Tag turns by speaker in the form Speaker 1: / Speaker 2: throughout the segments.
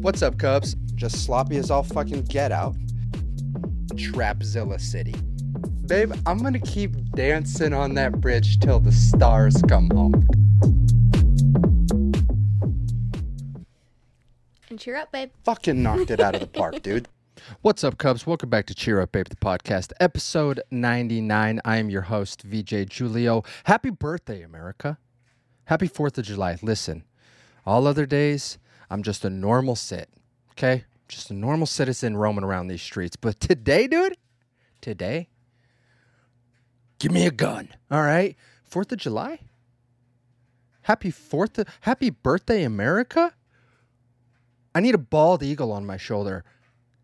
Speaker 1: What's up, Cubs? Just sloppy as all fucking get out. Trapzilla City. Babe, I'm gonna keep dancing on that bridge till the stars come home.
Speaker 2: And cheer up, babe.
Speaker 1: Fucking knocked it out of the park, dude. What's up, Cubs? Welcome back to Cheer Up Babe, the podcast, episode 99. I am your host, VJ Julio. Happy birthday, America. Happy 4th of July. Listen, all other days, I'm just a normal sit, okay? Just a normal citizen roaming around these streets. But today, dude, today, give me a gun, all right? 4th of July? Happy 4th, of, happy birthday, America? I need a bald eagle on my shoulder.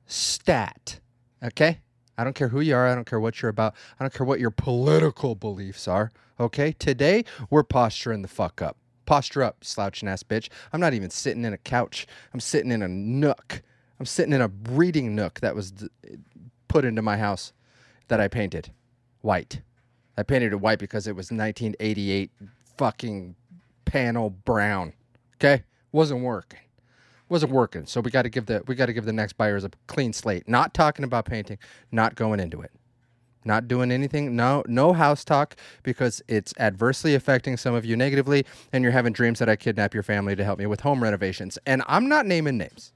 Speaker 1: Stat. Okay? I don't care who you are. I don't care what you're about. I don't care what your political beliefs are. Okay? Today, we're posturing the fuck up. Posture up, slouching ass bitch. I'm not even sitting in a couch. I'm sitting in a nook. I'm sitting in a reading nook that was put into my house that I painted white. I painted it white because it was 1988 fucking panel brown. Okay? Wasn't working wasn't working. So we got to give the we got to give the next buyers a clean slate. Not talking about painting, not going into it. Not doing anything. No no house talk because it's adversely affecting some of you negatively and you're having dreams that I kidnap your family to help me with home renovations. And I'm not naming names.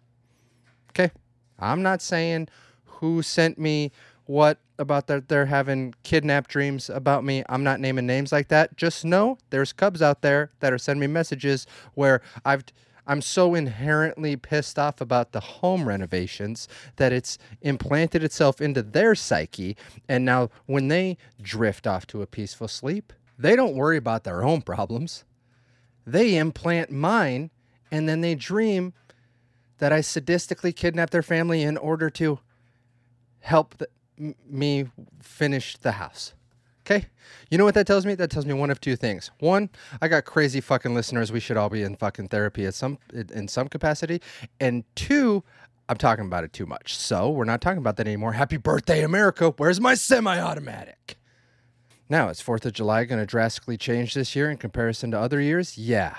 Speaker 1: Okay? I'm not saying who sent me what about that they're having kidnap dreams about me. I'm not naming names like that. Just know there's cubs out there that are sending me messages where I've I'm so inherently pissed off about the home renovations that it's implanted itself into their psyche. And now, when they drift off to a peaceful sleep, they don't worry about their own problems. They implant mine, and then they dream that I sadistically kidnap their family in order to help the, m- me finish the house. Okay. You know what that tells me? That tells me one of two things. One, I got crazy fucking listeners. We should all be in fucking therapy at some in some capacity. And two, I'm talking about it too much. So we're not talking about that anymore. Happy birthday, America. Where's my semi-automatic? Now, is Fourth of July going to drastically change this year in comparison to other years? Yeah.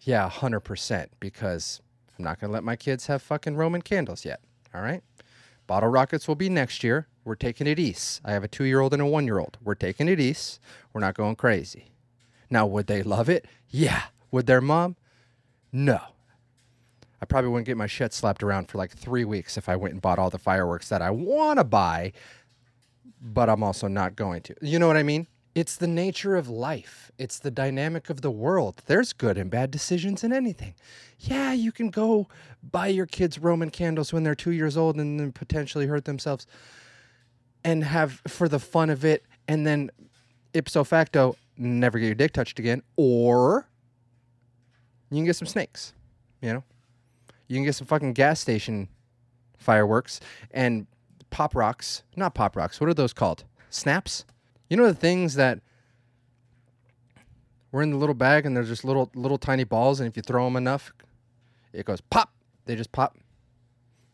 Speaker 1: Yeah, 100%. Because I'm not going to let my kids have fucking Roman candles yet. All right. Bottle rockets will be next year. We're taking it east. I have a two year old and a one year old. We're taking it east. We're not going crazy. Now, would they love it? Yeah. Would their mom? No. I probably wouldn't get my shit slapped around for like three weeks if I went and bought all the fireworks that I want to buy, but I'm also not going to. You know what I mean? It's the nature of life. It's the dynamic of the world. There's good and bad decisions in anything. Yeah, you can go buy your kids Roman candles when they're two years old and then potentially hurt themselves and have for the fun of it and then ipso facto never get your dick touched again. Or you can get some snakes, you know? You can get some fucking gas station fireworks and pop rocks. Not pop rocks. What are those called? Snaps? You know the things that were in the little bag and they're just little little tiny balls and if you throw them enough, it goes pop. They just pop.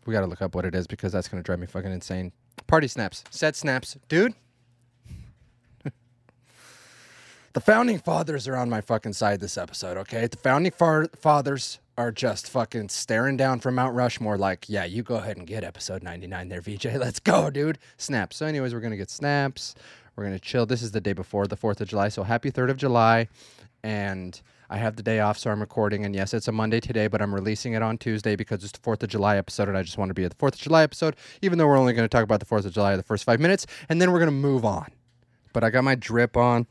Speaker 1: We got to look up what it is because that's to drive me fucking insane. Party snaps. Set snaps. Dude. the founding fathers are on my fucking side this episode, okay? The founding fathers are just fucking staring down from Mount Rushmore like, yeah, you go ahead and get episode 99 there, VJ. Let's go, dude. Snaps. So, anyways, we're going to get snaps. We're going to chill. This is the day before the 4th of July. So, happy 3rd of July. And I have the day off, so I'm recording. And yes, it's a Monday today, but I'm releasing it on Tuesday because it's the 4th of July episode. And I just want to be at the 4th of July episode, even though we're only going to talk about the 4th of July the first five minutes. And then we're going to move on. But I got my drip on.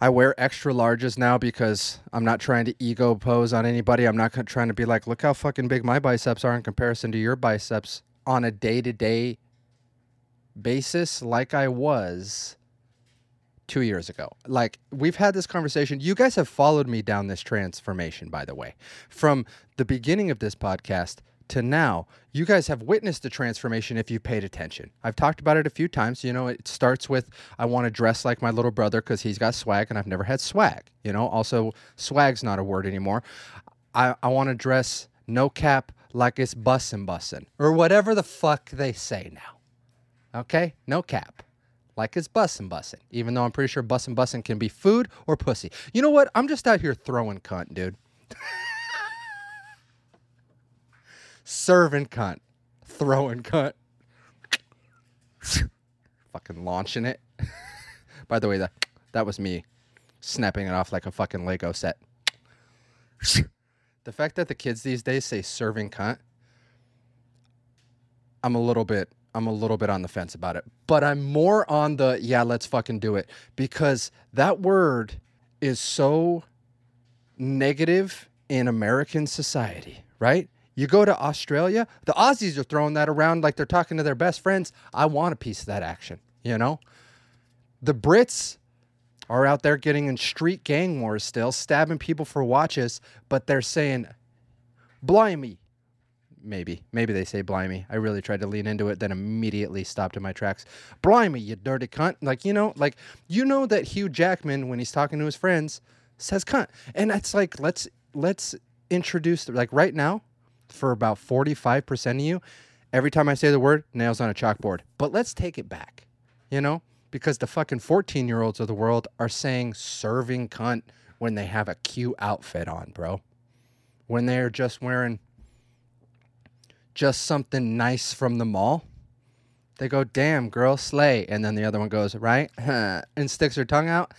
Speaker 1: I wear extra larges now because I'm not trying to ego pose on anybody. I'm not trying to be like, look how fucking big my biceps are in comparison to your biceps on a day to day basis, like I was two years ago. Like, we've had this conversation. You guys have followed me down this transformation, by the way. From the beginning of this podcast to now, you guys have witnessed the transformation if you paid attention. I've talked about it a few times. You know, it starts with I want to dress like my little brother because he's got swag and I've never had swag. You know, also, swag's not a word anymore. I, I want to dress no cap like it's bussin' bussin' or whatever the fuck they say now. Okay? No cap. Like it's bussin' bussin'. Even though I'm pretty sure bussin' bussin' can be food or pussy. You know what? I'm just out here throwing cunt, dude. serving cunt, throwing cunt, fucking launching it. By the way, that that was me snapping it off like a fucking Lego set. the fact that the kids these days say serving cunt, I'm a little bit I'm a little bit on the fence about it. But I'm more on the yeah, let's fucking do it because that word is so negative in American society, right? You go to Australia, the Aussies are throwing that around like they're talking to their best friends. I want a piece of that action, you know? The Brits are out there getting in street gang wars still, stabbing people for watches, but they're saying, blimey, maybe. Maybe they say blimey. I really tried to lean into it, then immediately stopped in my tracks. Blimey, you dirty cunt. Like, you know, like, you know that Hugh Jackman, when he's talking to his friends, says cunt. And it's like, let's, let's introduce, like, right now, for about 45% of you, every time I say the word, nails on a chalkboard. But let's take it back, you know? Because the fucking 14 year olds of the world are saying serving cunt when they have a cute outfit on, bro. When they're just wearing just something nice from the mall, they go, damn, girl, slay. And then the other one goes, right? and sticks her tongue out.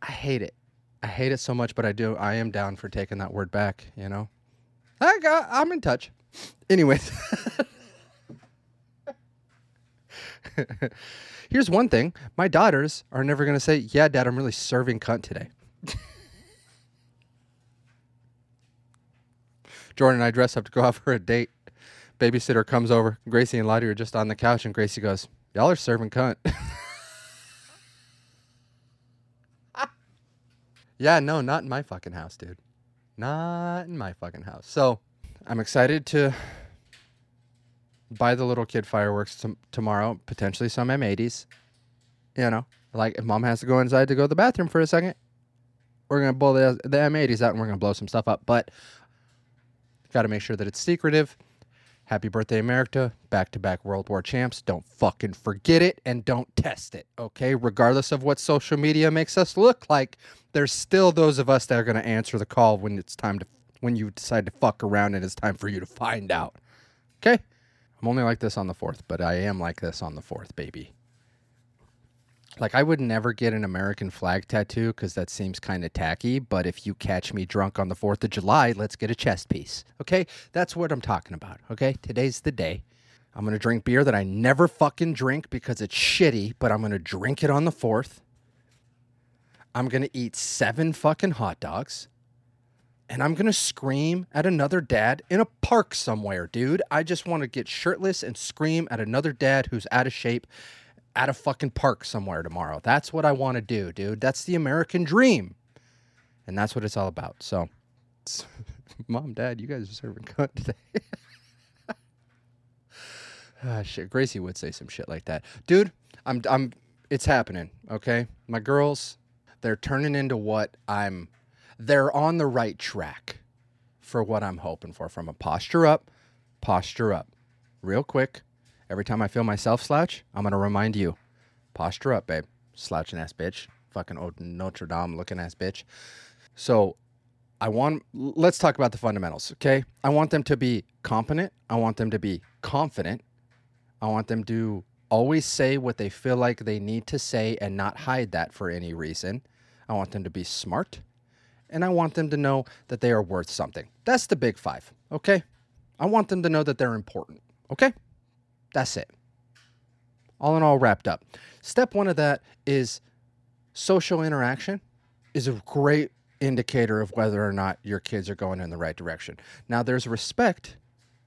Speaker 1: I hate it. I hate it so much, but I do. I am down for taking that word back, you know? I got, I'm in touch. Anyways. Here's one thing my daughters are never going to say, Yeah, dad, I'm really serving cunt today. Jordan and I dress up to go out for a date babysitter comes over. Gracie and Lottie are just on the couch, and Gracie goes, "Y'all are serving cunt." yeah, no, not in my fucking house, dude. Not in my fucking house. So, I'm excited to buy the little kid fireworks t- tomorrow. Potentially some M80s. You know, like if mom has to go inside to go to the bathroom for a second, we're gonna blow the the M80s out and we're gonna blow some stuff up. But got to make sure that it's secretive Happy birthday, America. Back to back World War champs. Don't fucking forget it and don't test it, okay? Regardless of what social media makes us look like, there's still those of us that are going to answer the call when it's time to, when you decide to fuck around and it's time for you to find out, okay? I'm only like this on the fourth, but I am like this on the fourth, baby. Like I would never get an American flag tattoo because that seems kind of tacky. But if you catch me drunk on the Fourth of July, let's get a chest piece. Okay, that's what I'm talking about. Okay, today's the day. I'm gonna drink beer that I never fucking drink because it's shitty, but I'm gonna drink it on the Fourth. I'm gonna eat seven fucking hot dogs. And I'm gonna scream at another dad in a park somewhere, dude. I just wanna get shirtless and scream at another dad who's out of shape at a fucking park somewhere tomorrow. That's what I want to do, dude. That's the American dream. And that's what it's all about. So, mom, dad, you guys are serving cunt today. ah, shit. Gracie would say some shit like that. Dude, I'm, I'm, it's happening. Okay. My girls, they're turning into what I'm, they're on the right track for what I'm hoping for from a posture up, posture up. Real quick, Every time I feel myself slouch, I'm gonna remind you. Posture up, babe. Slouching ass bitch. Fucking old Notre Dame looking ass bitch. So I want let's talk about the fundamentals, okay? I want them to be competent. I want them to be confident. I want them to always say what they feel like they need to say and not hide that for any reason. I want them to be smart. And I want them to know that they are worth something. That's the big five, okay? I want them to know that they're important, okay? That's it. All in all, wrapped up. Step one of that is social interaction is a great indicator of whether or not your kids are going in the right direction. Now, there's respect.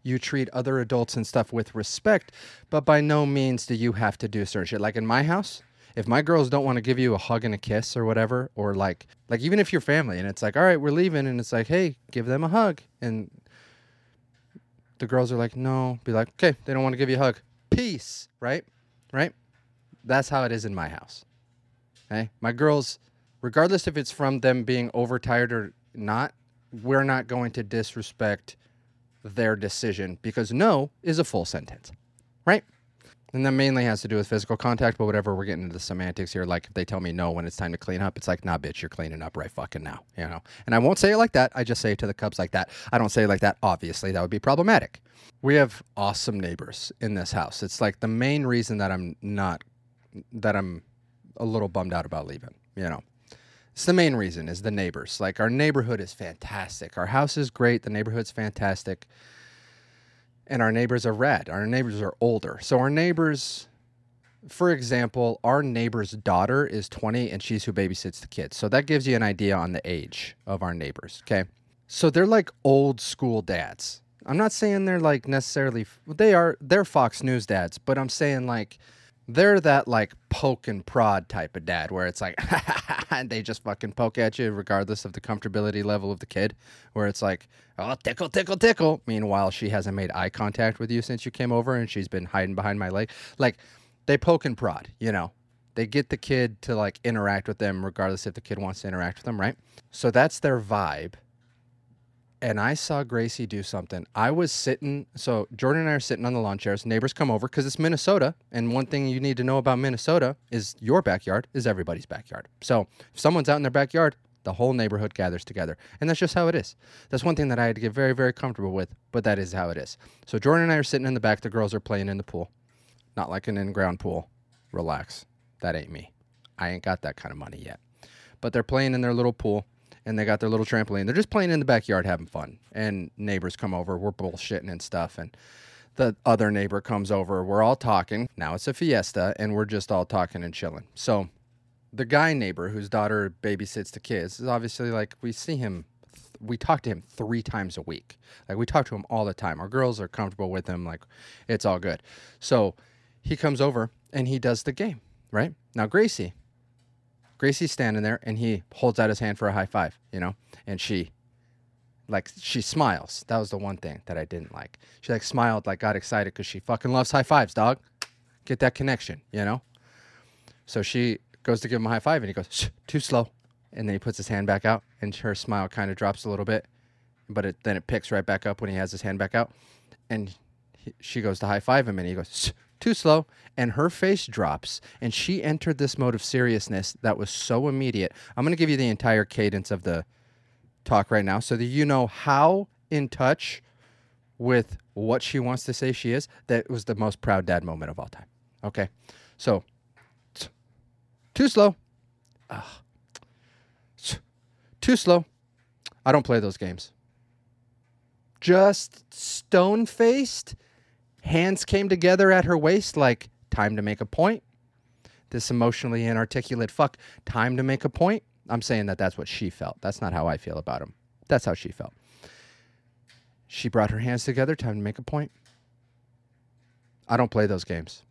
Speaker 1: You treat other adults and stuff with respect, but by no means do you have to do certain shit. Like in my house, if my girls don't want to give you a hug and a kiss or whatever, or like, like even if you're family and it's like, all right, we're leaving, and it's like, hey, give them a hug, and the girls are like, no, be like, okay, they don't want to give you a hug. Peace, right? Right? That's how it is in my house. Okay? My girls, regardless if it's from them being overtired or not, we're not going to disrespect their decision because no is a full sentence, right? And that mainly has to do with physical contact, but whatever, we're getting into the semantics here. Like if they tell me no when it's time to clean up, it's like, nah, bitch, you're cleaning up right fucking now, you know? And I won't say it like that. I just say it to the Cubs like that. I don't say it like that. Obviously, that would be problematic. We have awesome neighbors in this house. It's like the main reason that I'm not, that I'm a little bummed out about leaving, you know? It's the main reason is the neighbors. Like our neighborhood is fantastic. Our house is great. The neighborhood's fantastic and our neighbors are red. Our neighbors are older. So our neighbors, for example, our neighbor's daughter is 20 and she's who babysits the kids. So that gives you an idea on the age of our neighbors. Okay. So they're like old school dads. I'm not saying they're like necessarily, they are, they're Fox News dads, but I'm saying like, they're that like poke and prod type of dad where it's like and they just fucking poke at you regardless of the comfortability level of the kid where it's like oh tickle tickle tickle. Meanwhile she hasn't made eye contact with you since you came over and she's been hiding behind my leg. Like they poke and prod you know? They get the kid to like interact with them regardless if the kid wants to interact with them right? So that's their vibe and I saw Gracie do something. I was sitting, so Jordan and I are sitting on the lawn chairs. Neighbors come over because it's Minnesota. And one thing you need to know about Minnesota is your backyard is everybody's backyard. So if someone's out in their backyard, the whole neighborhood gathers together. And that's just how it is. That's one thing that I had to get very, very comfortable with, but that is how it is. So Jordan and I are sitting in the back. The girls are playing in the pool. Not like an in ground pool. Relax. That ain't me. I ain't got that kind of money yet. But they're playing in their little pool and they got their little trampoline. They're just playing in the backyard having fun. And neighbors come over. We're bullshitting and stuff. And the other neighbor comes over. We're all talking. Now it's a fiesta and we're just all talking and chilling. So the guy neighbor whose daughter babysits the kids is obviously like we see him we talk to him three times a week. Like we talk to him all the time. Our girls are comfortable with him. Like it's all good. So he comes over and he does the game, right? Now Gracie, Gracie's standing there and he holds out his hand for a high five, you know, and she like she smiles. That was the one thing that I didn't like. She like smiled, like got excited because she fucking loves high fives, dog. Get that connection, you know. So she goes to give him a high five and he goes too slow, and then he puts his hand back out and her smile kind of drops a little bit, but it, then it picks right back up when he has his hand back out, and he, she goes to high five him and he goes too slow, and her face drops, and she entered this mode of seriousness that was so immediate. I'm going to give you the entire cadence of the talk right now so that you know how in touch with what she wants to say she is. That was the most proud dad moment of all time. Okay. So, too slow. Ugh. Too slow. I don't play those games. Just stone faced Hands came together at her waist like, time to make a point. This emotionally inarticulate fuck, time to make a point. I'm saying that that's what she felt. That's not how I feel about him. That's how she felt. She brought her hands together, time to make a point. I don't play those games.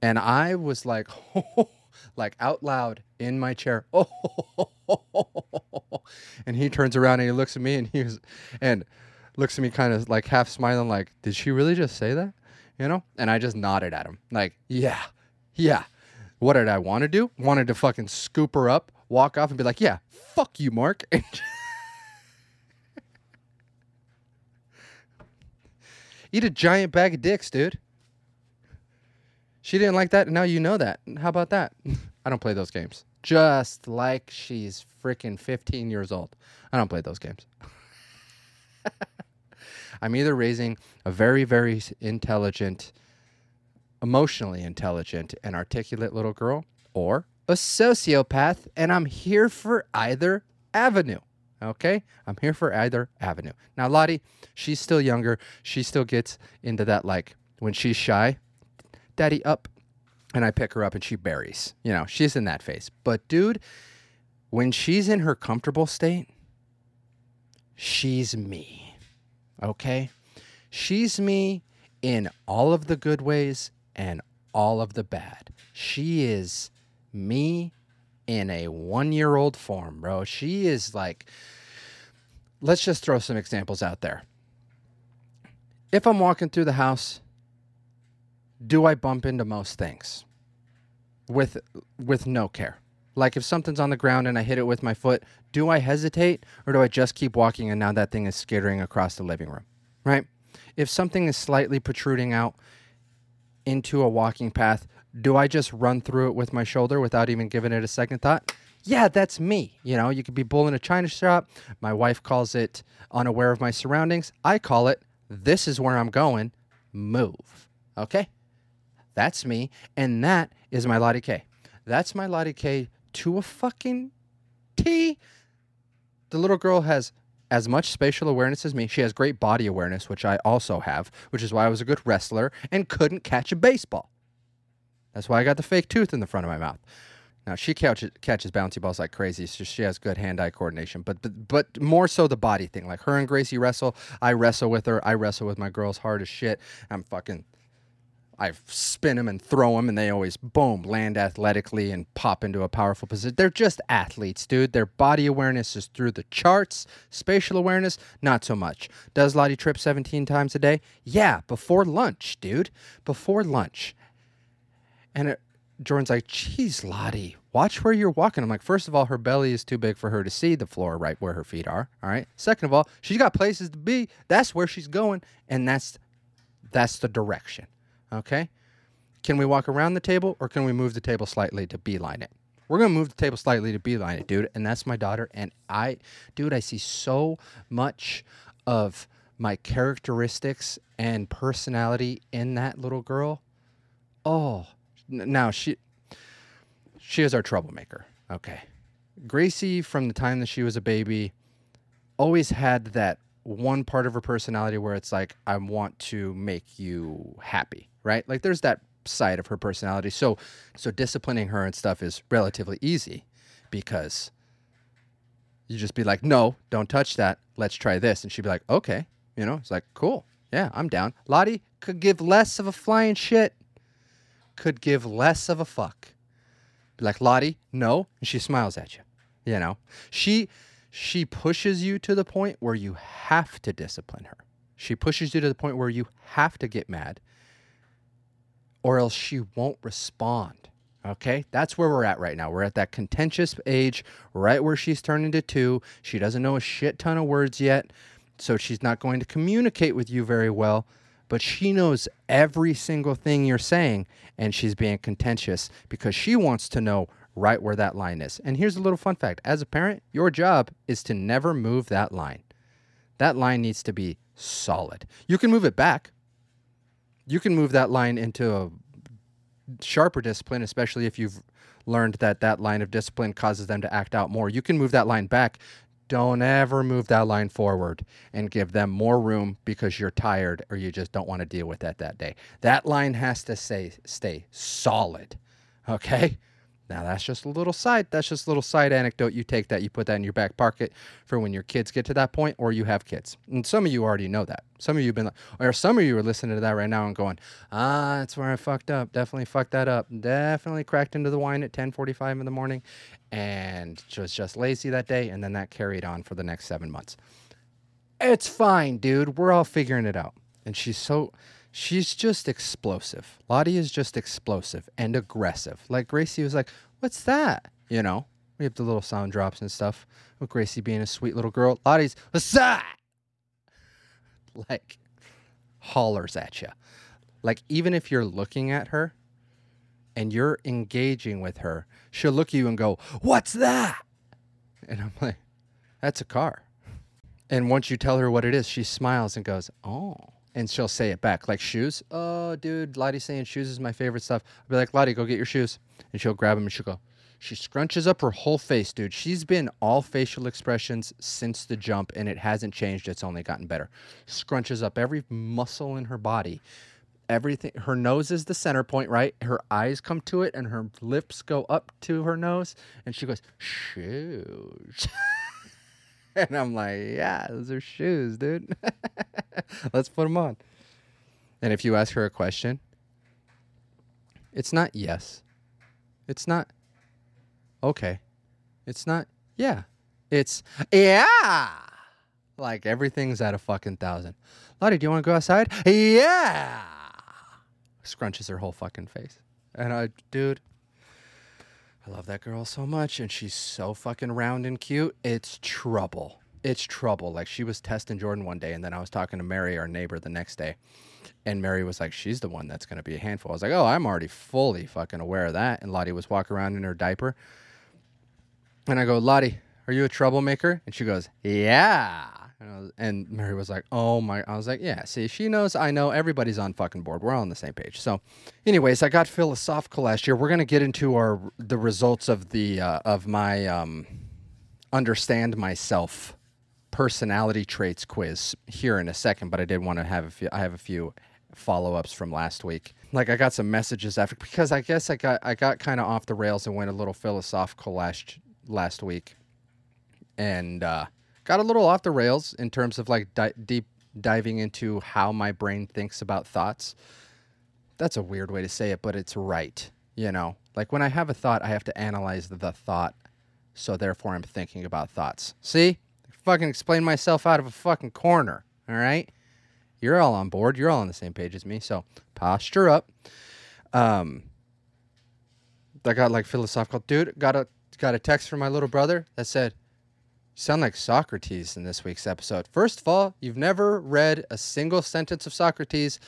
Speaker 1: And I was like, like out loud in my chair. Oh, and he turns around and he looks at me and he was, and looks at me kind of like half smiling, like, did she really just say that? You know? And I just nodded at him, like, yeah, yeah. What did I want to do? Wanted to fucking scoop her up, walk off, and be like, yeah, fuck you, Mark. Eat a giant bag of dicks, dude. She didn't like that, and now you know that. How about that? I don't play those games. Just like she's freaking 15 years old. I don't play those games. I'm either raising a very, very intelligent, emotionally intelligent, and articulate little girl, or a sociopath, and I'm here for either avenue. Okay? I'm here for either avenue. Now, Lottie, she's still younger. She still gets into that, like, when she's shy, daddy up, and I pick her up and she buries. You know, she's in that phase. But, dude, when she's in her comfortable state, she's me. Okay? She's me in all of the good ways and all of the bad. She is me in a one year old form, bro. She is like, let's just throw some examples out there. If I'm walking through the house, do I bump into most things with with no care? Like if something's on the ground and I hit it with my foot, do I hesitate or do I just keep walking and now that thing is skittering across the living room? Right? If something is slightly protruding out into a walking path, do I just run through it with my shoulder without even giving it a second thought? Yeah, that's me. You know, you could be bull in a china shop. My wife calls it unaware of my surroundings. I call it this is where I'm going. Move. Okay? That's me. And that is my Lottie K. That's my Lottie K to a fucking T. The little girl has as much spatial awareness as me. She has great body awareness, which I also have, which is why I was a good wrestler and couldn't catch a baseball. That's why I got the fake tooth in the front of my mouth. Now she catches, catches bouncy balls like crazy, so she has good hand-eye coordination. But, but but more so the body thing. Like her and Gracie wrestle. I wrestle with her. I wrestle with my girls hard as shit. I'm fucking I spin them and throw them, and they always boom land athletically and pop into a powerful position. They're just athletes, dude. Their body awareness is through the charts. Spatial awareness, not so much. Does Lottie trip 17 times a day? Yeah, before lunch, dude. Before lunch. And it, Jordan's like, "Geez, Lottie, watch where you're walking." I'm like, first of all, her belly is too big for her to see the floor right where her feet are. All right. Second of all, she's got places to be. That's where she's going, and that's that's the direction. Okay? Can we walk around the table or can we move the table slightly to beeline it? We're going to move the table slightly to beeline it, dude. And that's my daughter. And I, dude, I see so much of my characteristics and personality in that little girl. Oh, now she, she is our troublemaker. Okay. Gracie, from the time that she was a baby, always had that one part of her personality where it's like, I want to make you happy right? Like there's that side of her personality. So so disciplining her and stuff is relatively easy because you just be like, "No, don't touch that. Let's try this." And she'd be like, "Okay." You know, it's like, "Cool. Yeah, I'm down." Lottie could give less of a flying shit. Could give less of a fuck. Be like, "Lottie, no." And she smiles at you. You know. She she pushes you to the point where you have to discipline her. She pushes you to the point where you have to get mad or else she won't respond. Okay, that's where we're at right now. We're at that contentious age, right where she's turning to two. She doesn't know a shit ton of words yet, so she's not going to communicate with you very well. But she knows every single thing you're saying, and she's being contentious because she wants to know right where that line is. And here's a little fun fact as a parent, your job is to never move that line. That line needs to be solid. You can move it back, you can move that line into a sharper discipline, especially if you've learned that that line of discipline causes them to act out more. You can move that line back. Don't ever move that line forward and give them more room because you're tired or you just don't want to deal with that that day. That line has to say stay solid. Okay? Now that's just a little side. That's just a little side anecdote. You take that, you put that in your back pocket for when your kids get to that point, or you have kids. And some of you already know that. Some of you have been, like or some of you are listening to that right now and going, "Ah, that's where I fucked up. Definitely fucked that up. Definitely cracked into the wine at 10:45 in the morning, and was just lazy that day, and then that carried on for the next seven months. It's fine, dude. We're all figuring it out." And she's so she's just explosive. Lottie is just explosive and aggressive. Like Gracie was like, "What's that?" You know, we have the little sound drops and stuff. With Gracie being a sweet little girl, Lottie's "What's that?" Like hollers at you. Like even if you're looking at her and you're engaging with her, she'll look at you and go, "What's that?" And I'm like, "That's a car." And once you tell her what it is, she smiles and goes, "Oh." And she'll say it back like shoes. Oh, dude, Lottie's saying shoes is my favorite stuff. I'll be like, Lottie, go get your shoes, and she'll grab them and she'll go. She scrunches up her whole face, dude. She's been all facial expressions since the jump, and it hasn't changed. It's only gotten better. Scrunches up every muscle in her body. Everything. Her nose is the center point, right? Her eyes come to it, and her lips go up to her nose, and she goes, shoes. and I'm like, yeah, those are shoes, dude. Let's put them on. And if you ask her a question, it's not yes. It's not okay. It's not yeah. It's yeah. Like everything's at a fucking thousand. Lottie, do you want to go outside? Yeah. Scrunches her whole fucking face. And I, dude, I love that girl so much, and she's so fucking round and cute. It's trouble. it's trouble. Like she was testing Jordan one day, and then I was talking to Mary, our neighbor, the next day, and Mary was like, "She's the one that's going to be a handful." I was like, "Oh, I'm already fully fucking aware of that." And Lottie was walking around in her diaper, and I go, "Lottie, are you a troublemaker?" And she goes, "Yeah." And, was, and Mary was like, "Oh my!" I was like, "Yeah." See, she knows. I know. Everybody's on fucking board. We're all on the same page. So, anyways, I got philosophical last year. We're gonna get into our the results of the uh, of my um, understand myself personality traits quiz here in a second, but I did want to have a few, I have a few follow ups from last week. Like I got some messages after because I guess I got I got kind of off the rails and went a little philosophical last last week, and uh, got a little off the rails in terms of like di- deep diving into how my brain thinks about thoughts. That's a weird way to say it, but it's right. You know, like when I have a thought, I have to analyze the thought. So therefore, I'm thinking about thoughts. See, fucking explain myself out of a fucking corner. All right. You're all on board. You're all on the same page as me. So posture up. Um, I got like philosophical dude. Got a got a text from my little brother that said, "You sound like Socrates in this week's episode." First of all, you've never read a single sentence of Socrates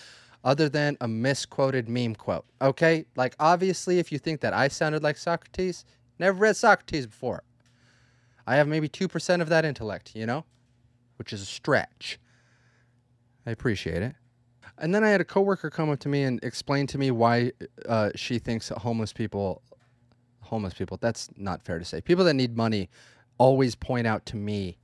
Speaker 1: other than a misquoted meme quote. Okay, like obviously, if you think that I sounded like Socrates, never read Socrates before. I have maybe two percent of that intellect, you know, which is a stretch. I appreciate it. And then I had a coworker come up to me and explain to me why uh, she thinks homeless people, homeless people, that's not fair to say. People that need money always point out to me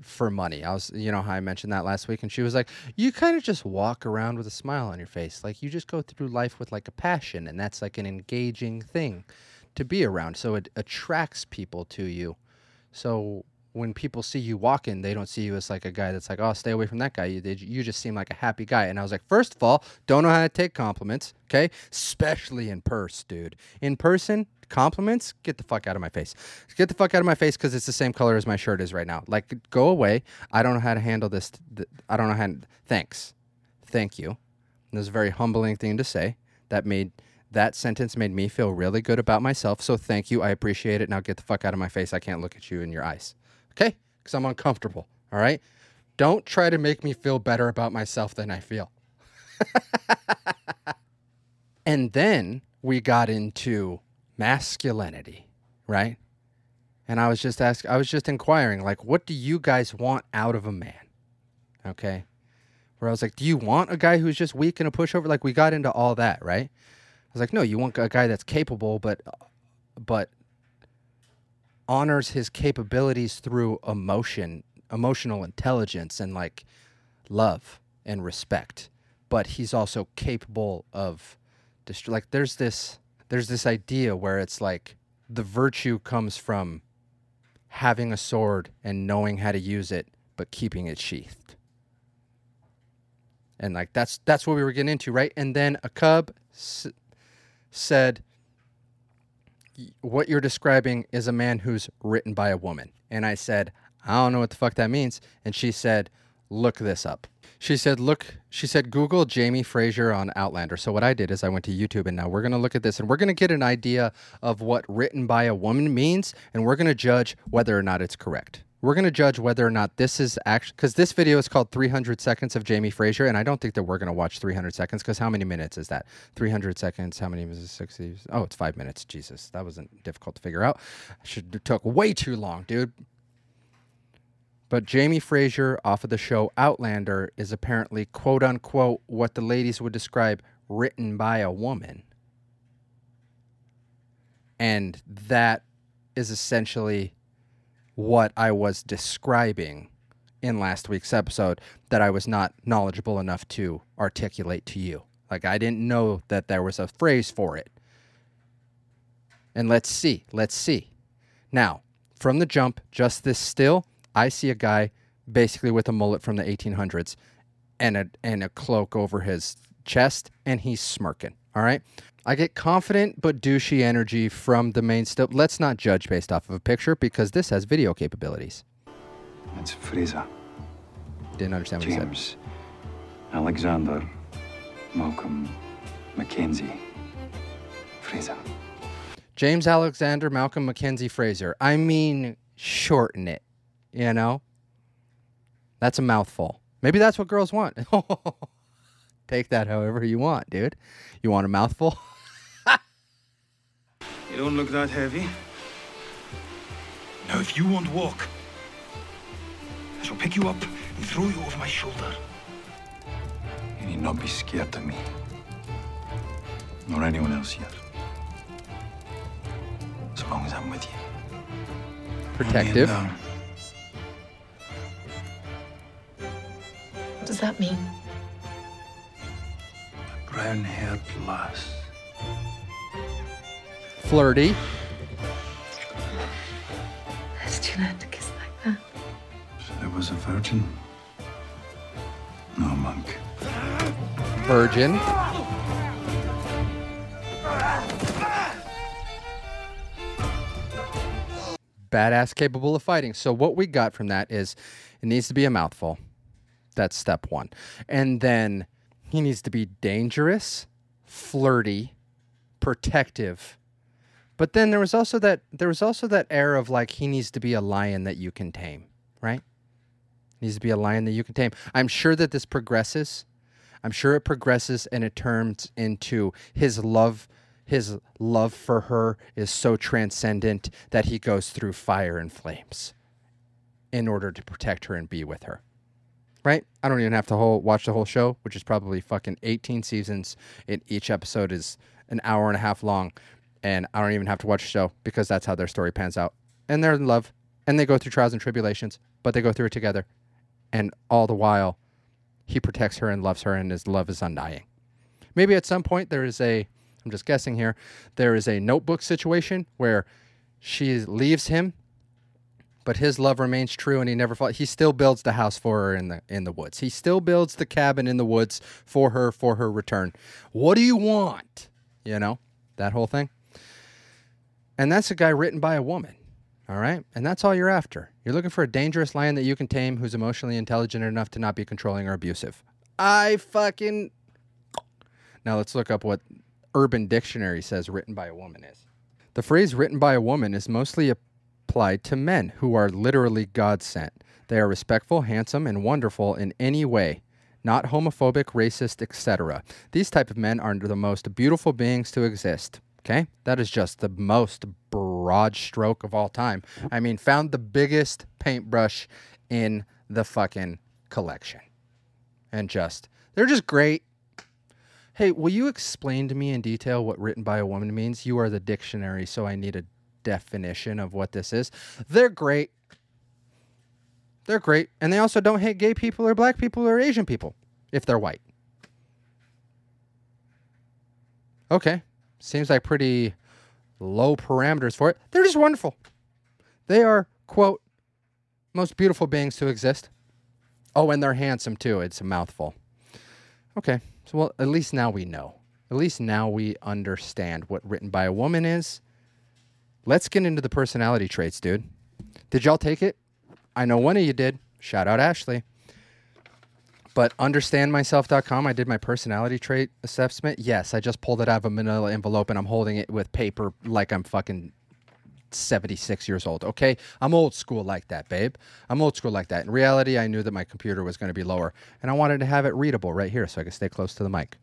Speaker 1: for money. I was, you know, how I mentioned that last week, and she was like, "You kind of just walk around with a smile on your face, like you just go through life with like a passion, and that's like an engaging thing to be around. So it attracts people to you. So when people see you walking, they don't see you as like a guy that's like, oh, stay away from that guy. You, they, you just seem like a happy guy. And I was like, first of all, don't know how to take compliments, okay? Especially in person, dude. In person, compliments, get the fuck out of my face. Get the fuck out of my face because it's the same color as my shirt is right now. Like, go away. I don't know how to handle this. I don't know how. To, thanks, thank you. And it was a very humbling thing to say. That made that sentence made me feel really good about myself. So thank you. I appreciate it. Now get the fuck out of my face. I can't look at you in your eyes. Okay? Because I'm uncomfortable. All right? Don't try to make me feel better about myself than I feel. and then we got into masculinity, right? And I was just asking, I was just inquiring, like, what do you guys want out of a man? Okay. Where I was like, do you want a guy who's just weak and a pushover? Like, we got into all that, right? I was like, no, you want a guy that's capable, but, but honors his capabilities through emotion, emotional intelligence, and like love and respect. But he's also capable of, dist- like, there's this, there's this idea where it's like the virtue comes from having a sword and knowing how to use it, but keeping it sheathed. And like that's that's what we were getting into, right? And then a cub s- said what you're describing is a man who's written by a woman. And I said, I don't know what the fuck that means. And she said, look this up. She said, look, she said, Google Jamie Fraser on Outlander. So what I did is I went to YouTube and now we're going to look at this and we're going to get an idea of what written by a woman means. And we're going to judge whether or not it's correct we're going to judge whether or not this is actually because this video is called 300 seconds of Jamie Fraser, and I don't think that we're going to watch 300 seconds because how many minutes is that? 300 seconds. How many is it? 60? Oh, it's five minutes. Jesus, that wasn't difficult to figure out. Should took way too long, dude. But Jamie Fraser off of the show Outlander is apparently quote unquote what the ladies would describe written by a woman. And that is essentially what I was describing in last week's episode that I was not knowledgeable enough to articulate to you. Like I didn't know that there was a phrase for it. And let's see, let's see. Now, from the jump, just this still, I see a guy basically with a mullet from the 1800s and a and a cloak over his chest and he's smirking. All right? I get confident but douchey energy from the main still. Let's not judge based off of a picture because this has video capabilities.
Speaker 2: It's Fraser.
Speaker 1: Didn't understand what
Speaker 2: James,
Speaker 1: he said.
Speaker 2: Alexander, Malcolm, Mackenzie, Fraser.
Speaker 1: James Alexander, Malcolm Mackenzie Fraser. I mean, shorten it, you know? That's a mouthful. Maybe that's what girls want. Take that however you want, dude. You want a mouthful?
Speaker 2: You don't look that heavy. Now, if you won't walk, I shall pick you up and throw you over my shoulder. You need not be scared of me, nor anyone else here. As long as I'm with you.
Speaker 1: Protective.
Speaker 3: Does that mean?
Speaker 2: a brown-haired lass.
Speaker 1: Flirty.
Speaker 3: It's too late to kiss like that.
Speaker 2: I was a virgin. No monk.
Speaker 1: Virgin. Badass, capable of fighting. So, what we got from that is it needs to be a mouthful. That's step one. And then he needs to be dangerous, flirty, protective. But then there was also that there was also that air of like he needs to be a lion that you can tame, right? needs to be a lion that you can tame. I'm sure that this progresses. I'm sure it progresses and it turns into his love his love for her is so transcendent that he goes through fire and flames in order to protect her and be with her. Right? I don't even have to whole, watch the whole show, which is probably fucking 18 seasons. And each episode is an hour and a half long. And I don't even have to watch the show because that's how their story pans out. And they're in love and they go through trials and tribulations, but they go through it together. And all the while, he protects her and loves her, and his love is undying. Maybe at some point there is a, I'm just guessing here, there is a notebook situation where she leaves him, but his love remains true, and he never fall. He still builds the house for her in the in the woods. He still builds the cabin in the woods for her for her return. What do you want? You know that whole thing. And that's a guy written by a woman. All right. And that's all you're after. You're looking for a dangerous lion that you can tame who's emotionally intelligent enough to not be controlling or abusive. I fucking. Now let's look up what Urban Dictionary says written by a woman is. The phrase written by a woman is mostly applied to men who are literally God sent. They are respectful, handsome, and wonderful in any way, not homophobic, racist, etc. These type of men are the most beautiful beings to exist. Okay? That is just the most broad stroke of all time. I mean, found the biggest paintbrush in the fucking collection. And just, they're just great. Hey, will you explain to me in detail what written by a woman means? You are the dictionary, so I need a definition of what this is. They're great. They're great. And they also don't hate gay people or black people or Asian people if they're white. Okay. Seems like pretty low parameters for it. They're just wonderful. They are, quote, most beautiful beings to exist. Oh, and they're handsome too. It's a mouthful. Okay. So, well, at least now we know. At least now we understand what written by a woman is. Let's get into the personality traits, dude. Did y'all take it? I know one of you did. Shout out Ashley. But understandmyself.com, I did my personality trait assessment. Yes, I just pulled it out of a manila envelope and I'm holding it with paper like I'm fucking 76 years old. Okay. I'm old school like that, babe. I'm old school like that. In reality, I knew that my computer was going to be lower and I wanted to have it readable right here so I could stay close to the mic.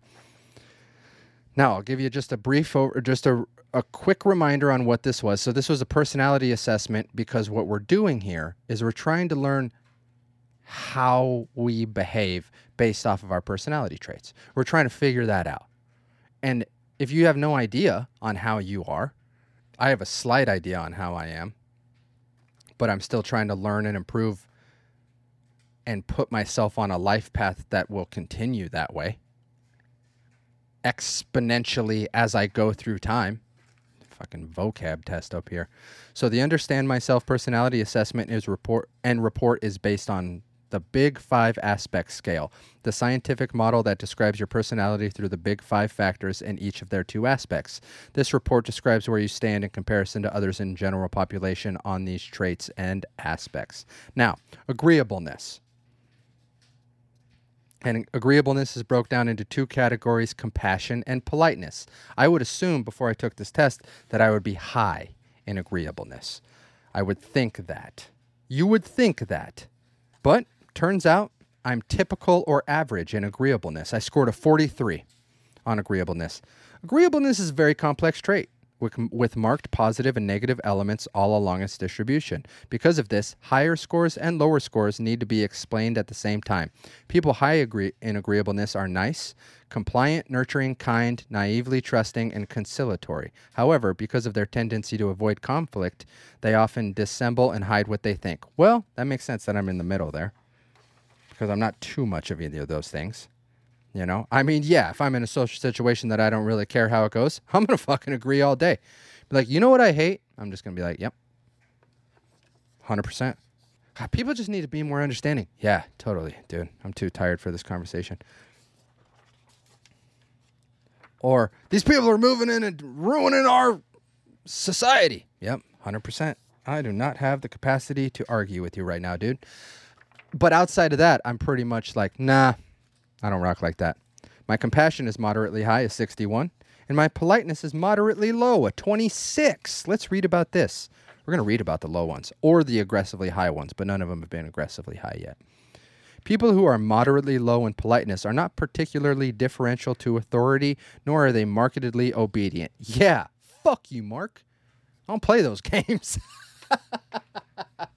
Speaker 1: Now, I'll give you just a brief just a, a quick reminder on what this was. So, this was a personality assessment because what we're doing here is we're trying to learn how we behave based off of our personality traits. We're trying to figure that out. And if you have no idea on how you are, I have a slight idea on how I am, but I'm still trying to learn and improve and put myself on a life path that will continue that way exponentially as I go through time. Fucking vocab test up here. So the understand myself personality assessment is report and report is based on the Big Five aspect scale, the scientific model that describes your personality through the big five factors in each of their two aspects. This report describes where you stand in comparison to others in general population on these traits and aspects. Now, agreeableness. And agreeableness is broke down into two categories compassion and politeness. I would assume before I took this test that I would be high in agreeableness. I would think that. You would think that. But turns out I'm typical or average in agreeableness. I scored a 43 on agreeableness. Agreeableness is a very complex trait with, with marked positive and negative elements all along its distribution. Because of this, higher scores and lower scores need to be explained at the same time. People high agree- in agreeableness are nice, compliant, nurturing, kind, naively trusting, and conciliatory. However, because of their tendency to avoid conflict, they often dissemble and hide what they think. Well, that makes sense that I'm in the middle there because I'm not too much of either of those things. You know, I mean, yeah, if I'm in a social situation that I don't really care how it goes, I'm gonna fucking agree all day. Be like, you know what I hate? I'm just gonna be like, yep, hundred percent. People just need to be more understanding. Yeah, totally, dude. I'm too tired for this conversation. Or these people are moving in and ruining our society. Yep, hundred percent. I do not have the capacity to argue with you right now, dude. But outside of that, I'm pretty much like, nah, I don't rock like that. My compassion is moderately high, a 61, and my politeness is moderately low, a 26. Let's read about this. We're going to read about the low ones or the aggressively high ones, but none of them have been aggressively high yet. People who are moderately low in politeness are not particularly differential to authority, nor are they markedly obedient. Yeah, fuck you, Mark. I don't play those games.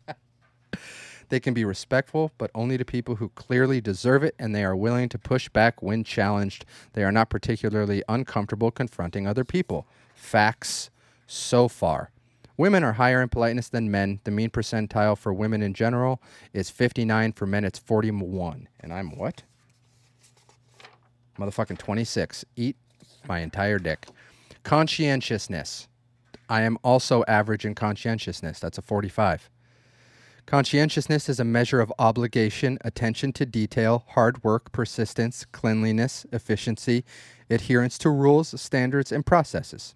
Speaker 1: They can be respectful, but only to people who clearly deserve it and they are willing to push back when challenged. They are not particularly uncomfortable confronting other people. Facts so far. Women are higher in politeness than men. The mean percentile for women in general is 59. For men, it's 41. And I'm what? Motherfucking 26. Eat my entire dick. Conscientiousness. I am also average in conscientiousness. That's a 45. Conscientiousness is a measure of obligation, attention to detail, hard work, persistence, cleanliness, efficiency, adherence to rules, standards, and processes.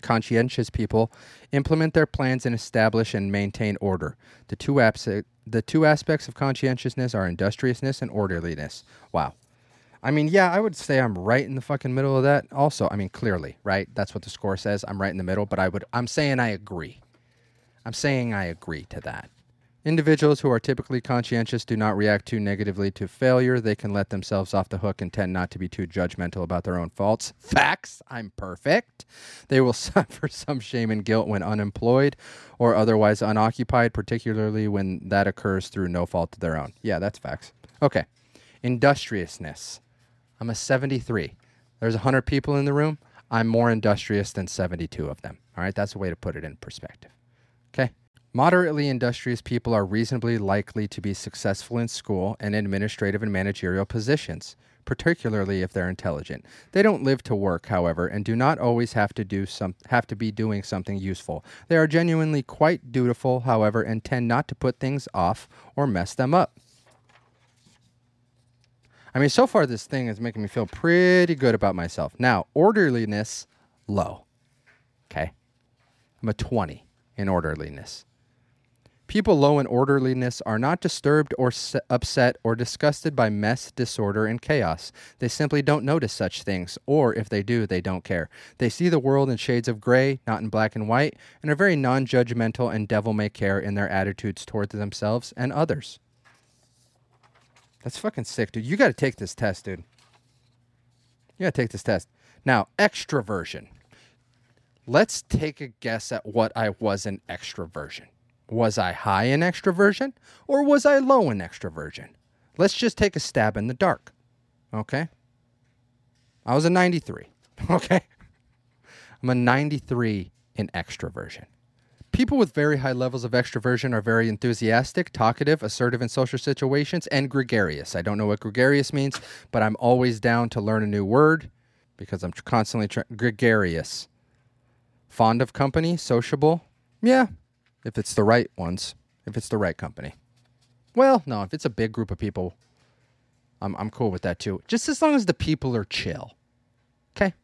Speaker 1: Conscientious people implement their plans and establish and maintain order. The two, abs- the two aspects of conscientiousness are industriousness and orderliness. Wow. I mean, yeah, I would say I'm right in the fucking middle of that. Also, I mean, clearly, right? That's what the score says. I'm right in the middle, but I would I'm saying I agree. I'm saying I agree to that. Individuals who are typically conscientious do not react too negatively to failure. They can let themselves off the hook and tend not to be too judgmental about their own faults. Facts, I'm perfect. They will suffer some shame and guilt when unemployed or otherwise unoccupied, particularly when that occurs through no fault of their own. Yeah, that's facts. Okay. Industriousness. I'm a 73. There's 100 people in the room. I'm more industrious than 72 of them. All right, that's a way to put it in perspective. Okay. Moderately industrious people are reasonably likely to be successful in school and administrative and managerial positions, particularly if they're intelligent. They don't live to work, however, and do not always have to do some have to be doing something useful. They are genuinely quite dutiful, however, and tend not to put things off or mess them up. I mean, so far this thing is making me feel pretty good about myself. Now, orderliness low. Okay? I'm a 20 in orderliness. People low in orderliness are not disturbed or upset or disgusted by mess, disorder, and chaos. They simply don't notice such things, or if they do, they don't care. They see the world in shades of gray, not in black and white, and are very non judgmental and devil may care in their attitudes towards themselves and others. That's fucking sick, dude. You got to take this test, dude. You got to take this test. Now, extroversion. Let's take a guess at what I was in extroversion. Was I high in extroversion or was I low in extroversion? Let's just take a stab in the dark. Okay? I was a 93. Okay? I'm a 93 in extroversion. People with very high levels of extroversion are very enthusiastic, talkative, assertive in social situations, and gregarious. I don't know what gregarious means, but I'm always down to learn a new word because I'm constantly tra- gregarious. Fond of company, sociable. Yeah, if it's the right ones, if it's the right company. Well, no, if it's a big group of people, I'm I'm cool with that too. Just as long as the people are chill. Okay?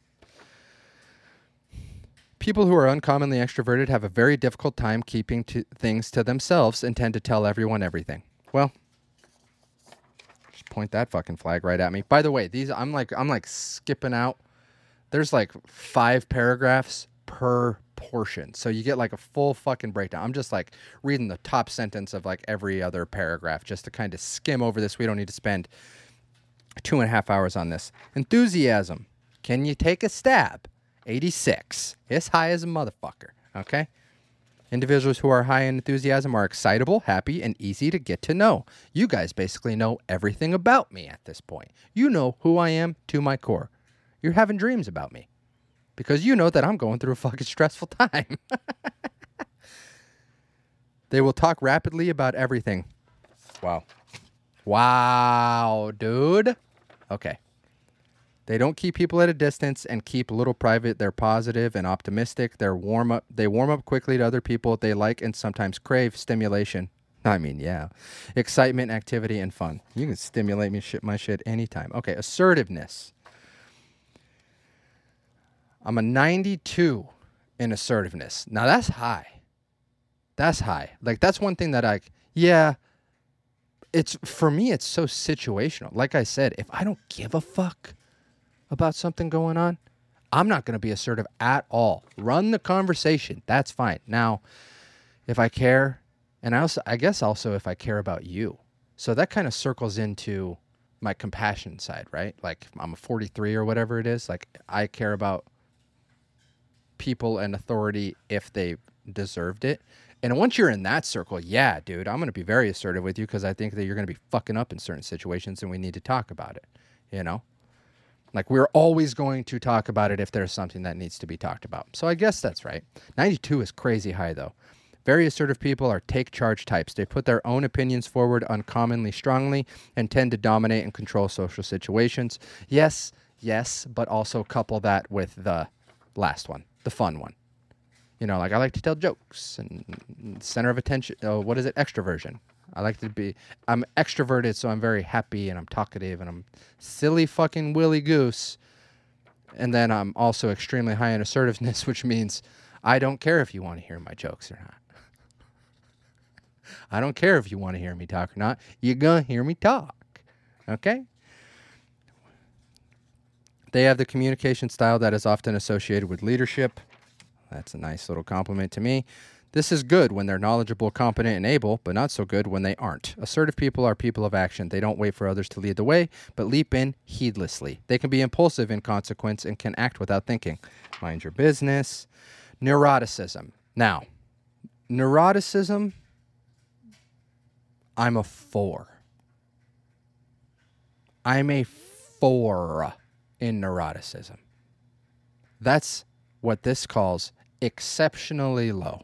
Speaker 1: People who are uncommonly extroverted have a very difficult time keeping to things to themselves and tend to tell everyone everything. Well, just point that fucking flag right at me. By the way, these I'm like I'm like skipping out. There's like five paragraphs per portion. So you get like a full fucking breakdown. I'm just like reading the top sentence of like every other paragraph just to kind of skim over this. We don't need to spend two and a half hours on this. Enthusiasm. Can you take a stab? 86. It's high as a motherfucker. Okay. Individuals who are high in enthusiasm are excitable, happy, and easy to get to know. You guys basically know everything about me at this point. You know who I am to my core. You're having dreams about me because you know that I'm going through a fucking stressful time. they will talk rapidly about everything. Wow. Wow, dude. Okay. They don't keep people at a distance and keep a little private. They're positive and optimistic. They're warm up. They warm up quickly to other people. They like and sometimes crave stimulation. I mean, yeah, excitement, activity, and fun. You can stimulate me shit my shit anytime. Okay, assertiveness. I'm a 92 in assertiveness. Now that's high. That's high. Like that's one thing that I yeah, it's for me it's so situational. Like I said, if I don't give a fuck, about something going on, I'm not going to be assertive at all. Run the conversation. That's fine. Now, if I care, and I also, I guess also if I care about you. So that kind of circles into my compassion side, right? Like I'm a 43 or whatever it is. Like I care about people and authority if they deserved it. And once you're in that circle, yeah, dude, I'm going to be very assertive with you because I think that you're going to be fucking up in certain situations and we need to talk about it, you know? Like we're always going to talk about it if there's something that needs to be talked about. So I guess that's right. 92 is crazy high though. Very assertive people are take charge types. They put their own opinions forward uncommonly strongly and tend to dominate and control social situations. Yes, yes, but also couple that with the last one, the fun one. You know, like I like to tell jokes and center of attention. Oh, what is it? Extroversion. I like to be. I'm extroverted, so I'm very happy and I'm talkative and I'm silly fucking willy goose. And then I'm also extremely high in assertiveness, which means I don't care if you want to hear my jokes or not. I don't care if you want to hear me talk or not. You're going to hear me talk. Okay? They have the communication style that is often associated with leadership. That's a nice little compliment to me. This is good when they're knowledgeable, competent, and able, but not so good when they aren't. Assertive people are people of action. They don't wait for others to lead the way, but leap in heedlessly. They can be impulsive in consequence and can act without thinking. Mind your business. Neuroticism. Now, neuroticism, I'm a four. I'm a four in neuroticism. That's what this calls exceptionally low.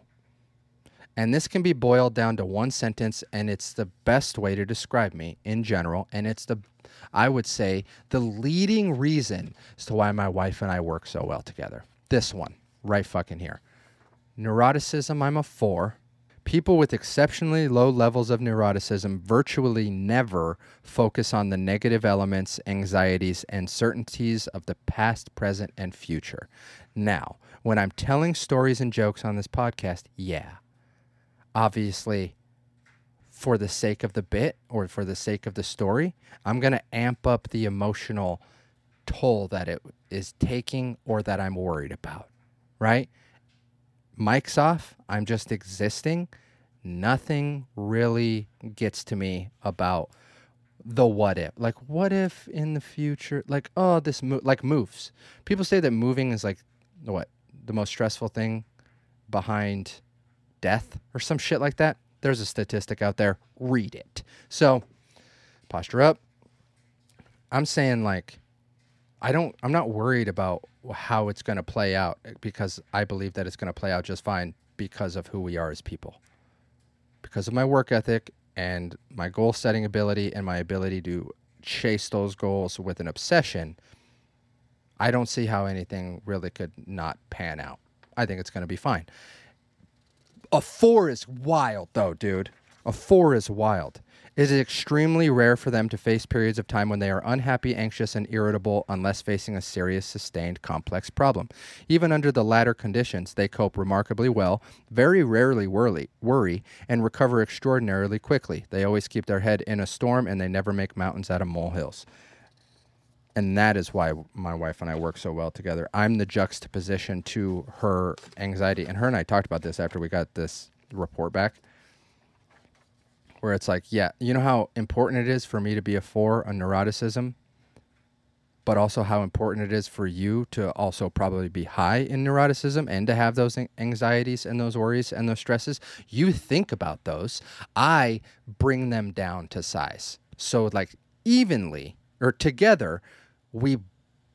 Speaker 1: And this can be boiled down to one sentence, and it's the best way to describe me in general. And it's the, I would say, the leading reason as to why my wife and I work so well together. This one, right fucking here. Neuroticism, I'm a four. People with exceptionally low levels of neuroticism virtually never focus on the negative elements, anxieties, and certainties of the past, present, and future. Now, when I'm telling stories and jokes on this podcast, yeah, obviously for the sake of the bit or for the sake of the story, I'm going to amp up the emotional toll that it is taking or that I'm worried about, right? Mic's off. I'm just existing. Nothing really gets to me about the what if. Like, what if in the future, like, oh, this move, like moves. People say that moving is like, what, the most stressful thing behind death or some shit like that. There's a statistic out there. Read it. So, posture up. I'm saying like I don't I'm not worried about how it's going to play out eh, because I believe that it's going to play out just fine because of who we are as people. Because of my work ethic and my goal setting ability and my ability to chase those goals with an obsession, I don't see how anything really could not pan out. I think it's going to be fine. A four is wild, though, dude. A four is wild. It is extremely rare for them to face periods of time when they are unhappy, anxious, and irritable unless facing a serious, sustained, complex problem. Even under the latter conditions, they cope remarkably well, very rarely worry, worry, and recover extraordinarily quickly. They always keep their head in a storm and they never make mountains out of molehills. and that is why my wife and I work so well together. I'm the juxtaposition to her anxiety, and her and I talked about this after we got this report back, where it's like, yeah, you know how important it is for me to be a four on neuroticism, but also how important it is for you to also probably be high in neuroticism and to have those anxieties and those worries and those stresses. You think about those. I bring them down to size. So, like, evenly or together, we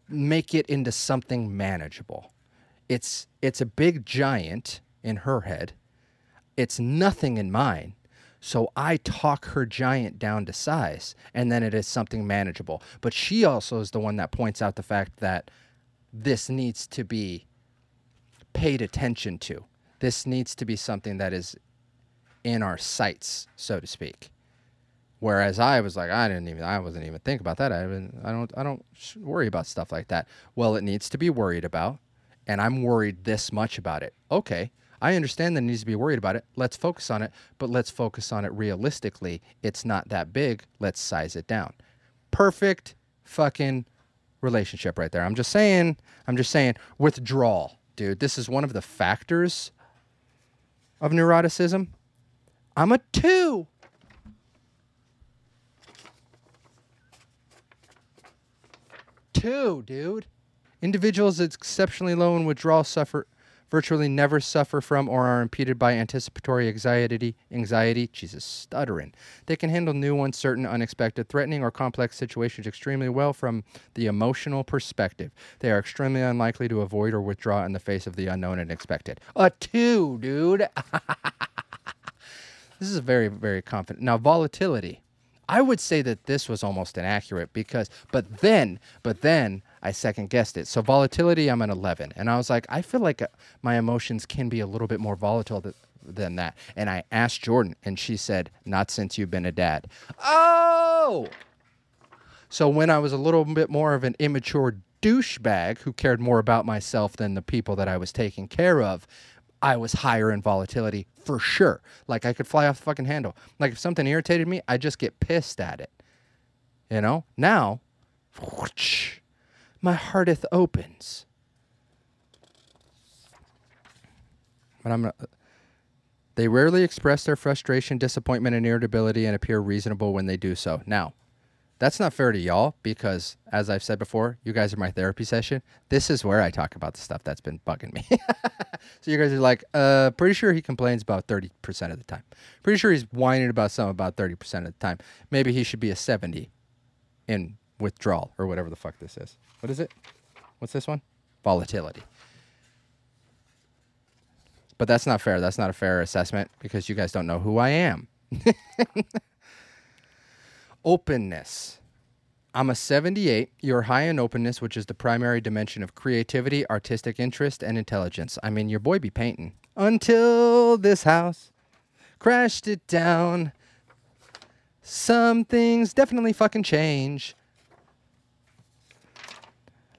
Speaker 1: make it into something manageable. It's it's a big giant in her head. It's nothing in mine. So I talk her giant down to size and then it is something manageable. But she also is the one that points out the fact that this needs to be paid attention to. This needs to be something that is in our sights, so to speak. Whereas I was like, I didn't even, I wasn't even think about that. I, I don't, I don't worry about stuff like that. Well, it needs to be worried about, and I'm worried this much about it. Okay, I understand that needs to be worried about it. Let's focus on it, but let's focus on it realistically. It's not that big. Let's size it down. Perfect fucking relationship right there. I'm just saying, I'm just saying, withdrawal, dude. This is one of the factors of neuroticism. I'm a two. Two, dude. Individuals exceptionally low in withdrawal suffer virtually never suffer from or are impeded by anticipatory anxiety, anxiety, Jesus, stuttering. They can handle new, uncertain, unexpected, threatening, or complex situations extremely well from the emotional perspective. They are extremely unlikely to avoid or withdraw in the face of the unknown and expected. A two, dude. this is very, very confident. Now, volatility. I would say that this was almost inaccurate because, but then, but then I second guessed it. So volatility, I'm an 11. And I was like, I feel like uh, my emotions can be a little bit more volatile th- than that. And I asked Jordan, and she said, Not since you've been a dad. Oh! So when I was a little bit more of an immature douchebag who cared more about myself than the people that I was taking care of, I was higher in volatility for sure. Like I could fly off the fucking handle. Like if something irritated me, I just get pissed at it. You know? Now, whoosh, my hearteth opens. But I'm they rarely express their frustration, disappointment, and irritability and appear reasonable when they do so. Now, that's not fair to y'all because, as I've said before, you guys are my therapy session. This is where I talk about the stuff that's been bugging me. so you guys are like, uh, pretty sure he complains about 30% of the time. Pretty sure he's whining about something about 30% of the time. Maybe he should be a 70 in withdrawal or whatever the fuck this is. What is it? What's this one? Volatility. But that's not fair. That's not a fair assessment because you guys don't know who I am. Openness. I'm a 78. You're high in openness, which is the primary dimension of creativity, artistic interest, and intelligence. I mean, your boy be painting. Until this house crashed it down. Some things definitely fucking change.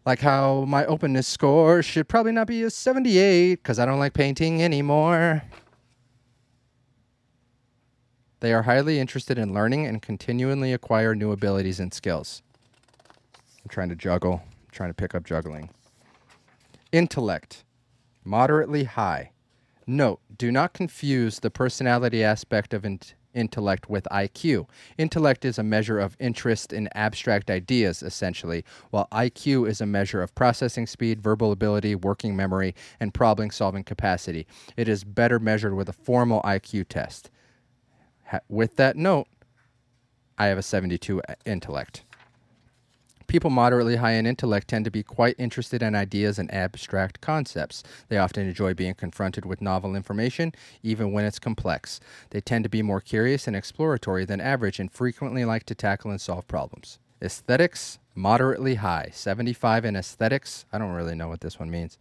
Speaker 1: Like how my openness score should probably not be a 78 because I don't like painting anymore. They are highly interested in learning and continually acquire new abilities and skills. I'm trying to juggle, I'm trying to pick up juggling. Intellect, moderately high. Note, do not confuse the personality aspect of in- intellect with IQ. Intellect is a measure of interest in abstract ideas, essentially, while IQ is a measure of processing speed, verbal ability, working memory, and problem solving capacity. It is better measured with a formal IQ test ha- with that note, I have a 72 uh, intellect. People moderately high in intellect tend to be quite interested in ideas and abstract concepts. They often enjoy being confronted with novel information, even when it's complex. They tend to be more curious and exploratory than average and frequently like to tackle and solve problems. Aesthetics, moderately high. 75 in aesthetics. I don't really know what this one means.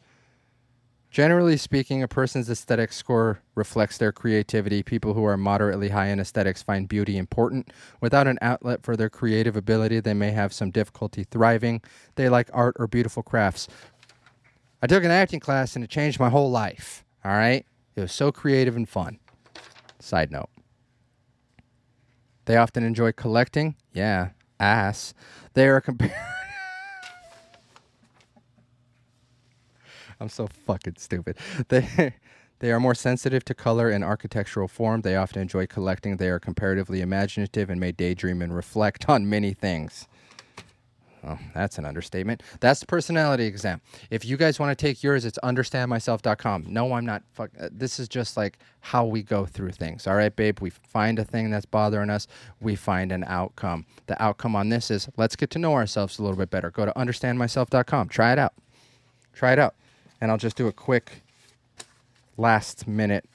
Speaker 1: Generally speaking, a person's aesthetic score reflects their creativity. People who are moderately high in aesthetics find beauty important. Without an outlet for their creative ability, they may have some difficulty thriving. They like art or beautiful crafts. I took an acting class and it changed my whole life. All right? It was so creative and fun. Side note. They often enjoy collecting. Yeah, ass. They are compared. I'm so fucking stupid. They they are more sensitive to color and architectural form. They often enjoy collecting. They are comparatively imaginative and may daydream and reflect on many things. Oh, that's an understatement. That's the personality exam. If you guys want to take yours, it's understandmyself.com. No, I'm not. Fuck. Uh, this is just like how we go through things. All right, babe. We find a thing that's bothering us. We find an outcome. The outcome on this is let's get to know ourselves a little bit better. Go to understandmyself.com. Try it out. Try it out. And I'll just do a quick last minute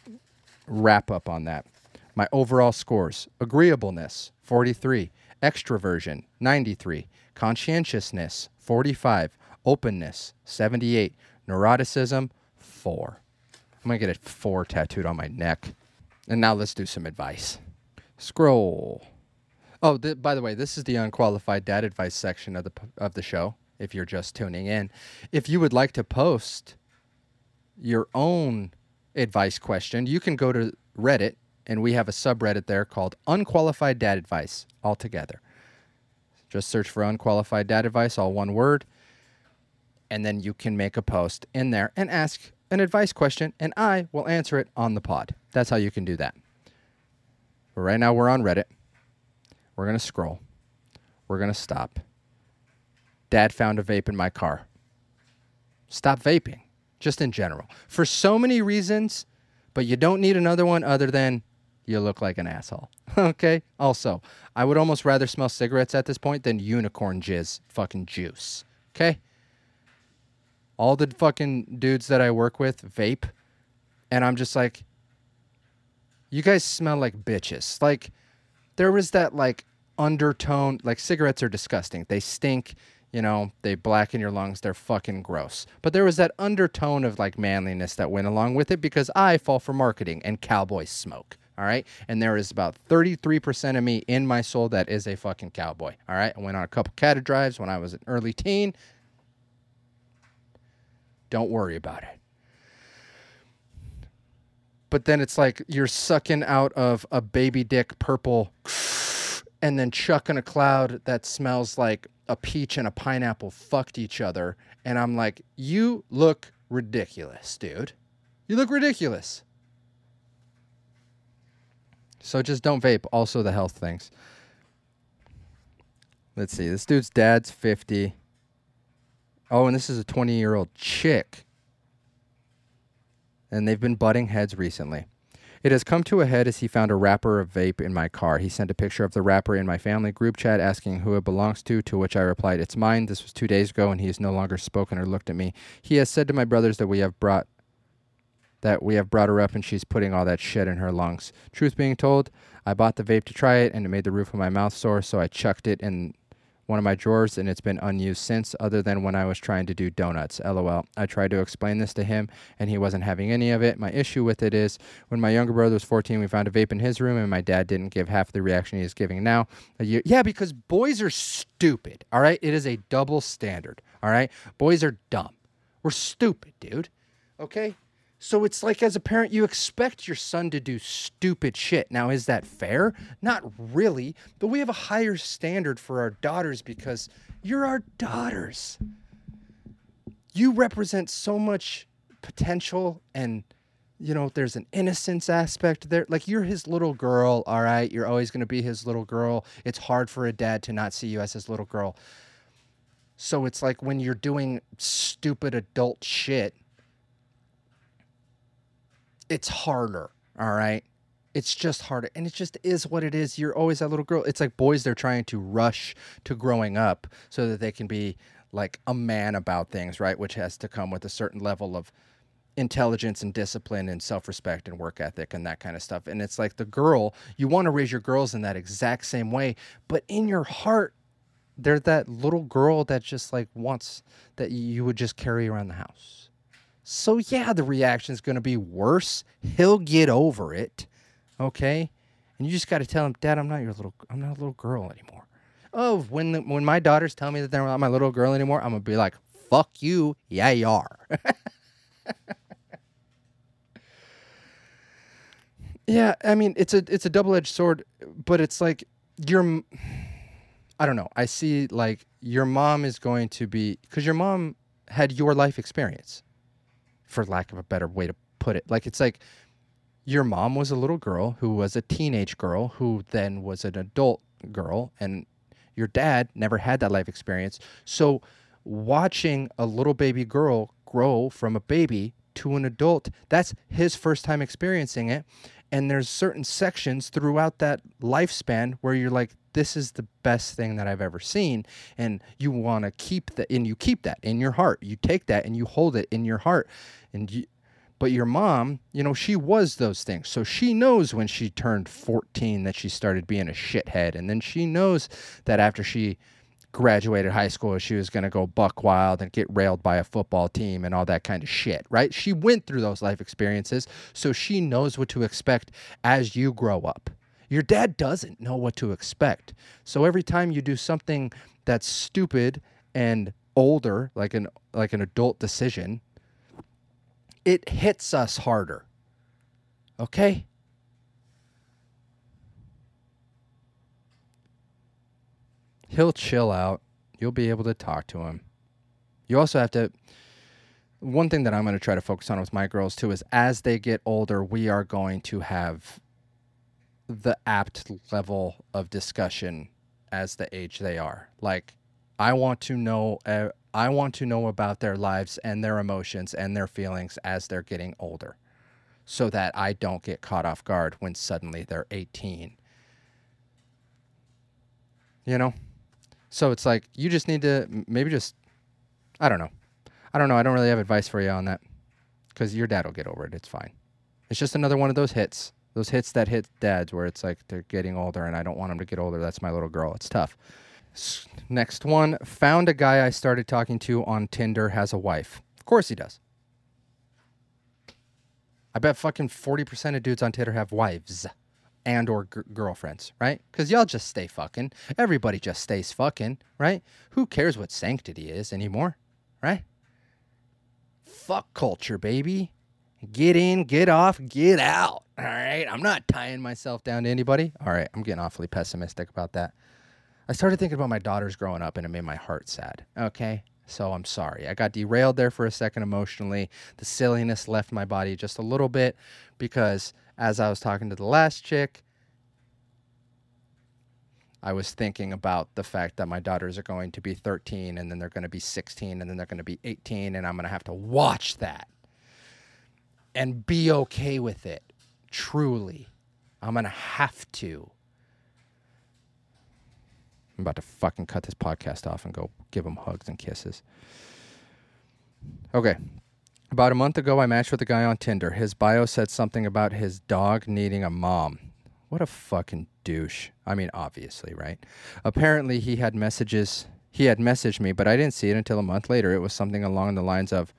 Speaker 1: wrap up on that. My overall scores agreeableness, 43, extroversion, 93, conscientiousness, 45, openness, 78, neuroticism, 4. I'm going to get a 4 tattooed on my neck. And now let's do some advice. Scroll. Oh, th- by the way, this is the unqualified dad advice section of the of the show. If you're just tuning in, if you would like to post your own advice question, you can go to Reddit, and we have a subreddit there called Unqualified Dad Advice altogether. Just search for Unqualified Dad Advice, all one word, and then you can make a post in there and ask an advice question, and I will answer it on the pod. That's how you can do that. But right now, we're on Reddit. We're going to scroll. We're going to stop. Dad found a vape in my car. Stop vaping just in general, for so many reasons, but you don't need another one other than you look like an asshole. okay? Also, I would almost rather smell cigarettes at this point than unicorn jizz fucking juice. Okay? All the fucking dudes that I work with vape, and I'm just like, you guys smell like bitches. Like, there was that like undertone, like cigarettes are disgusting. They stink you know, they blacken your lungs. They're fucking gross. But there was that undertone of like manliness that went along with it because I fall for marketing and cowboy smoke. All right. And there is about 33% of me in my soul that is a fucking cowboy. All right. I went on a couple cattle drives when I was an early teen. Don't worry about it. But then it's like you're sucking out of a baby dick purple and then chucking a cloud that smells like a peach and a pineapple fucked each other. And I'm like, you look ridiculous, dude. You look ridiculous. So just don't vape. Also, the health things. Let's see. This dude's dad's 50. Oh, and this is a 20 year old chick. And they've been butting heads recently. It has come to a head as he found a wrapper of vape in my car. He sent a picture of the wrapper in my family group chat asking who it belongs to, to which I replied, It's mine. This was two days ago, and he has no longer spoken or looked at me. He has said to my brothers that we have brought that we have brought her up and she's putting all that shit in her lungs. Truth being told, I bought the vape to try it and it made the roof of my mouth sore, so I chucked it in one of my drawers and it's been unused since, other than when I was trying to do donuts. LOL. I tried to explain this to him and he wasn't having any of it. My issue with it is when my younger brother was 14, we found a vape in his room and my dad didn't give half the reaction he is giving now. Yeah, because boys are stupid. All right. It is a double standard. All right. Boys are dumb. We're stupid, dude. Okay. So it's like as a parent, you expect your son to do stupid shit. Now, is that fair? Not really, but we have a higher standard for our daughters because you're our daughters. You represent so much potential and you know, there's an innocence aspect there. Like you're his little girl, all right? You're always going to be his little girl. It's hard for a dad to not see you as his little girl. So it's like when you're doing stupid adult shit, it's harder. All right. It's just harder. And it just is what it is. You're always that little girl. It's like boys, they're trying to rush to growing up so that they can be like a man about things, right? Which has to come with a certain level of intelligence and discipline and self-respect and work ethic and that kind of stuff. And it's like the girl, you want to raise your girls in that exact same way, but in your heart they're that little girl that just like wants that you would just carry around the house. So, yeah, the reaction is going to be worse. He'll get over it. Okay? And you just got to tell him, Dad, I'm not your little, I'm not a little girl anymore. Oh, when the, when my daughters tell me that they're not my little girl anymore, I'm gonna be like, "Fuck you, yeah, you are." yeah, I mean, it's a it's a double edged sword, but it's like your, I don't know. I see like your mom is going to be because your mom had your life experience for lack of a better way to put it. Like it's like your mom was a little girl who was a teenage girl who then was an adult girl and your dad never had that life experience. So watching a little baby girl grow from a baby to an adult, that's his first time experiencing it. And there's certain sections throughout that lifespan where you're like, this is the best thing that I've ever seen. And you want to keep that, and you keep that in your heart. You take that and you hold it in your heart. And you, but your mom, you know, she was those things. So she knows when she turned 14 that she started being a shithead. And then she knows that after she graduated high school, she was going to go buck wild and get railed by a football team and all that kind of shit, right? She went through those life experiences. So she knows what to expect as you grow up. Your dad doesn't know what to expect. So every time you do something that's stupid and older, like an like an adult decision, it hits us harder. Okay? He'll chill out. You'll be able to talk to him. You also have to. One thing that I'm going to try to focus on with my girls too is as they get older, we are going to have the apt level of discussion as the age they are. Like, I want to know. Uh, I want to know about their lives and their emotions and their feelings as they're getting older, so that I don't get caught off guard when suddenly they're 18. You know, so it's like you just need to maybe just. I don't know. I don't know. I don't really have advice for you on that, because your dad will get over it. It's fine. It's just another one of those hits those hits that hit dads where it's like they're getting older and I don't want them to get older. That's my little girl. It's tough. Next one. Found a guy I started talking to on Tinder has a wife. Of course he does. I bet fucking 40% of dudes on Tinder have wives and or g- girlfriends, right? Cuz y'all just stay fucking. Everybody just stays fucking, right? Who cares what sanctity is anymore, right? Fuck culture, baby. Get in, get off, get out. All right. I'm not tying myself down to anybody. All right. I'm getting awfully pessimistic about that. I started thinking about my daughters growing up and it made my heart sad. Okay. So I'm sorry. I got derailed there for a second emotionally. The silliness left my body just a little bit because as I was talking to the last chick, I was thinking about the fact that my daughters are going to be 13 and then they're going to be 16 and then they're going to be 18 and I'm going to have to watch that and be okay with it. Truly. I'm going to have to. I'm about to fucking cut this podcast off and go give him hugs and kisses. Okay. About a month ago, I matched with a guy on Tinder. His bio said something about his dog needing a mom. What a fucking douche. I mean, obviously, right? Apparently, he had messages. He had messaged me, but I didn't see it until a month later. It was something along the lines of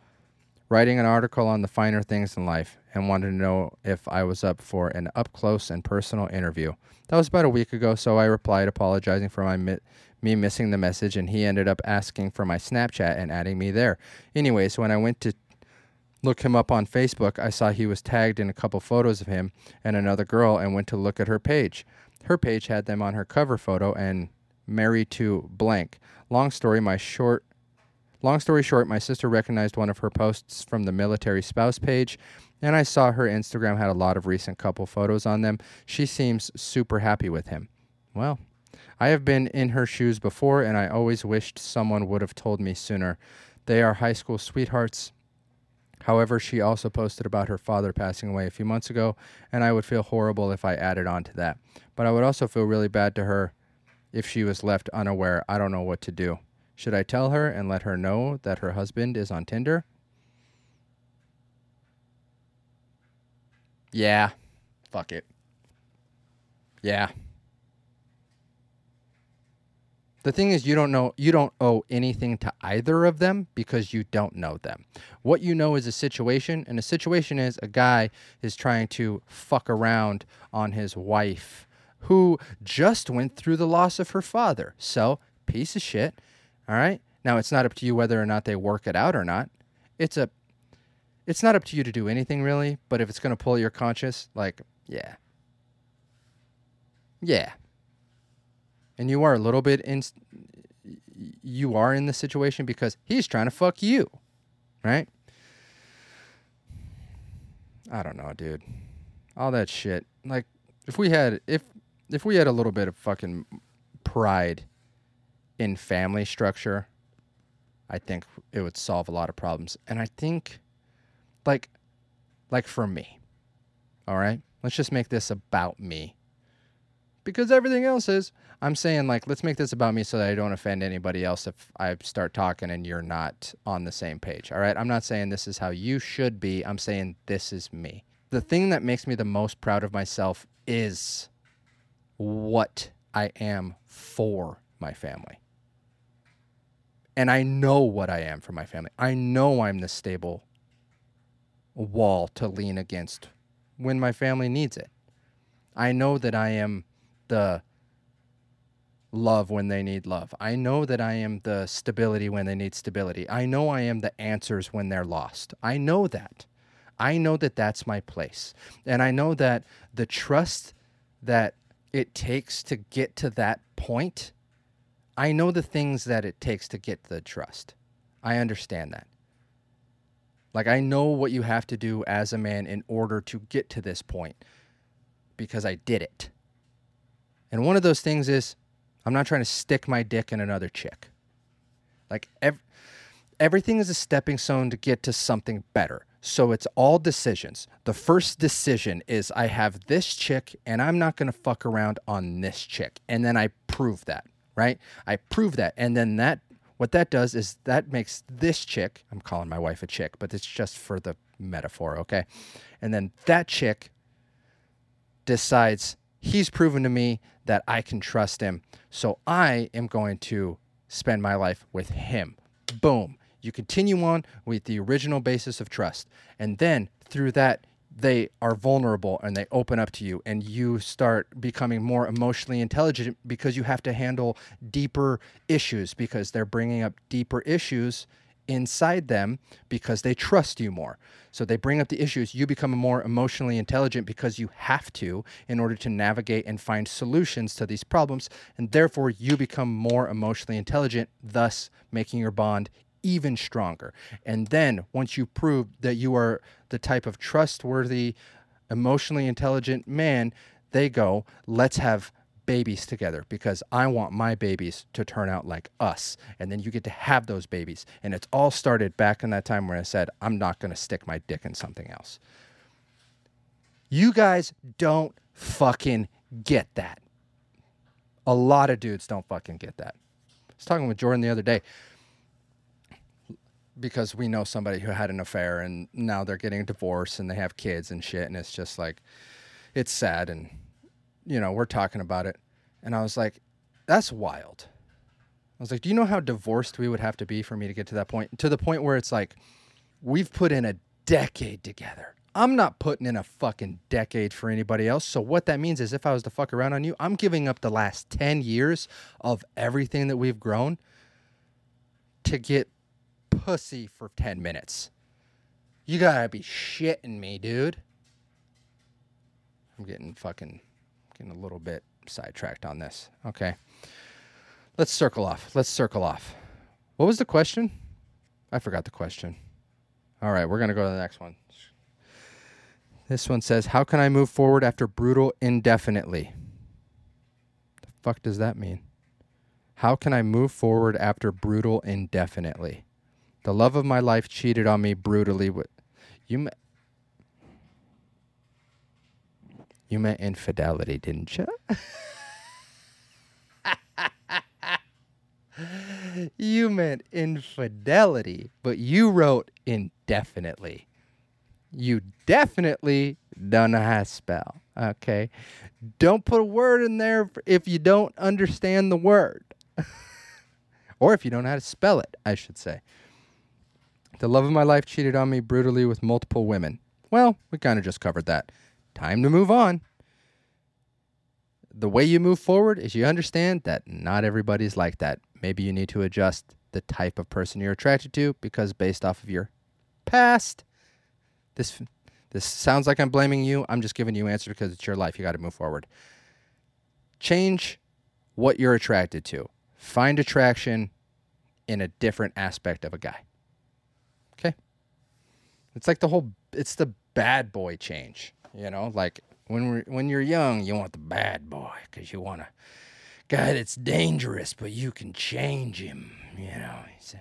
Speaker 1: writing an article on the finer things in life and wanted to know if I was up for an up close and personal interview. That was about a week ago, so I replied apologizing for my mi- me missing the message, and he ended up asking for my Snapchat and adding me there. Anyways, when I went to look him up on Facebook, I saw he was tagged in a couple photos of him and another girl and went to look at her page. Her page had them on her cover photo and married to blank. Long story, my short Long story short, my sister recognized one of her posts from the military spouse page, and I saw her Instagram had a lot of recent couple photos on them. She seems super happy with him. Well, I have been in her shoes before, and I always wished someone would have told me sooner. They are high school sweethearts. However, she also posted about her father passing away a few months ago, and I would feel horrible if I added on to that. But I would also feel really bad to her if she was left unaware. I don't know what to do. Should I tell her and let her know that her husband is on Tinder? Yeah. Fuck it. Yeah. The thing is you don't know you don't owe anything to either of them because you don't know them. What you know is a situation and a situation is a guy is trying to fuck around on his wife who just went through the loss of her father. So, piece of shit. All right? Now it's not up to you whether or not they work it out or not. It's a it's not up to you to do anything really, but if it's going to pull your conscience, like, yeah. Yeah. And you are a little bit in you are in the situation because he's trying to fuck you. Right? I don't know, dude. All that shit. Like if we had if if we had a little bit of fucking pride in family structure, I think it would solve a lot of problems. And I think like like for me. All right? Let's just make this about me. Because everything else is I'm saying like let's make this about me so that I don't offend anybody else if I start talking and you're not on the same page. All right? I'm not saying this is how you should be. I'm saying this is me. The thing that makes me the most proud of myself is what I am for my family. And I know what I am for my family. I know I'm the stable wall to lean against when my family needs it. I know that I am the love when they need love. I know that I am the stability when they need stability. I know I am the answers when they're lost. I know that. I know that that's my place. And I know that the trust that it takes to get to that point, I know the things that it takes to get the trust. I understand that. Like, I know what you have to do as a man in order to get to this point because I did it. And one of those things is I'm not trying to stick my dick in another chick. Like, ev- everything is a stepping stone to get to something better. So it's all decisions. The first decision is I have this chick and I'm not going to fuck around on this chick. And then I prove that, right? I prove that. And then that, what that does is that makes this chick, I'm calling my wife a chick, but it's just for the metaphor, okay? And then that chick decides he's proven to me that I can trust him. So I am going to spend my life with him. Boom. You continue on with the original basis of trust. And then through that, they are vulnerable and they open up to you, and you start becoming more emotionally intelligent because you have to handle deeper issues because they're bringing up deeper issues inside them because they trust you more. So they bring up the issues. You become more emotionally intelligent because you have to in order to navigate and find solutions to these problems. And therefore, you become more emotionally intelligent, thus making your bond even stronger. And then once you prove that you are the type of trustworthy, emotionally intelligent man, they go, let's have babies together because I want my babies to turn out like us. And then you get to have those babies. And it's all started back in that time where I said, I'm not going to stick my dick in something else. You guys don't fucking get that. A lot of dudes don't fucking get that. I was talking with Jordan the other day because we know somebody who had an affair and now they're getting a divorce and they have kids and shit and it's just like it's sad and you know we're talking about it. And i was like that's wild. I was like do you know how divorced we would have to be for me to get to that point? To the point where it's like we've put in a decade together. I'm not putting in a fucking decade for anybody else. So what that means is if i was to fuck around on you i'm giving up the last 10 years of everything that we've grown to get pussy for 10 minutes. You gotta be shitting me, dude. I'm getting fucking getting a little bit sidetracked on this. Okay. Let's circle off. Let's circle off. What was the question? I forgot the question. All right, we're going to go to the next one. This one says, How can I move forward after brutal indefinitely? The fuck does that mean? How can I move forward after brutal indefinitely? The love of my life cheated on me brutally. With you, you meant infidelity, didn't you? you meant infidelity, but you wrote indefinitely. You definitely don't know how to spell. Okay. Don't put a word in there if you don't understand the word. or if you don't know how to spell it, I should say. The love of my life cheated on me brutally with multiple women. Well, we kind of just covered that. Time to move on. The way you move forward is you understand that not everybody's like that. Maybe you need to adjust the type of person you're attracted to because based off of your past, this this sounds like I'm blaming you. I'm just giving you answer because it's your life. You got to move forward. Change what you're attracted to. Find attraction in a different aspect of a guy. It's like the whole it's the bad boy change. You know, like when we're, when you're young, you want the bad boy because you want a guy that's dangerous, but you can change him. You know, he's,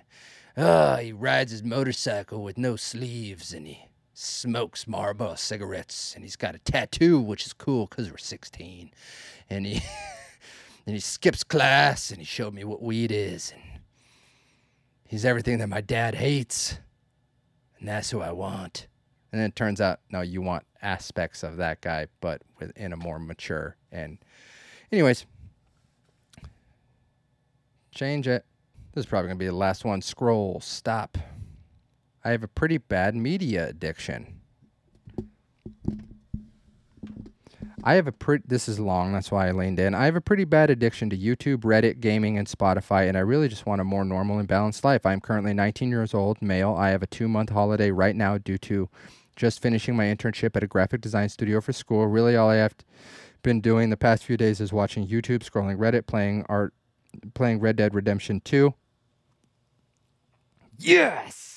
Speaker 1: uh, he rides his motorcycle with no sleeves and he smokes Marlboro cigarettes and he's got a tattoo, which is cool because we're 16. And he and he skips class and he showed me what weed is and he's everything that my dad hates. And that's who I want. And then it turns out, no, you want aspects of that guy, but within a more mature. And, anyways, change it. This is probably to be the last one. Scroll, stop. I have a pretty bad media addiction. I have a pretty. This is long. That's why I leaned in. I have a pretty bad addiction to YouTube, Reddit, gaming, and Spotify, and I really just want a more normal and balanced life. I am currently 19 years old, male. I have a two-month holiday right now due to just finishing my internship at a graphic design studio for school. Really, all I have been doing the past few days is watching YouTube, scrolling Reddit, playing art, playing Red Dead Redemption 2. Yes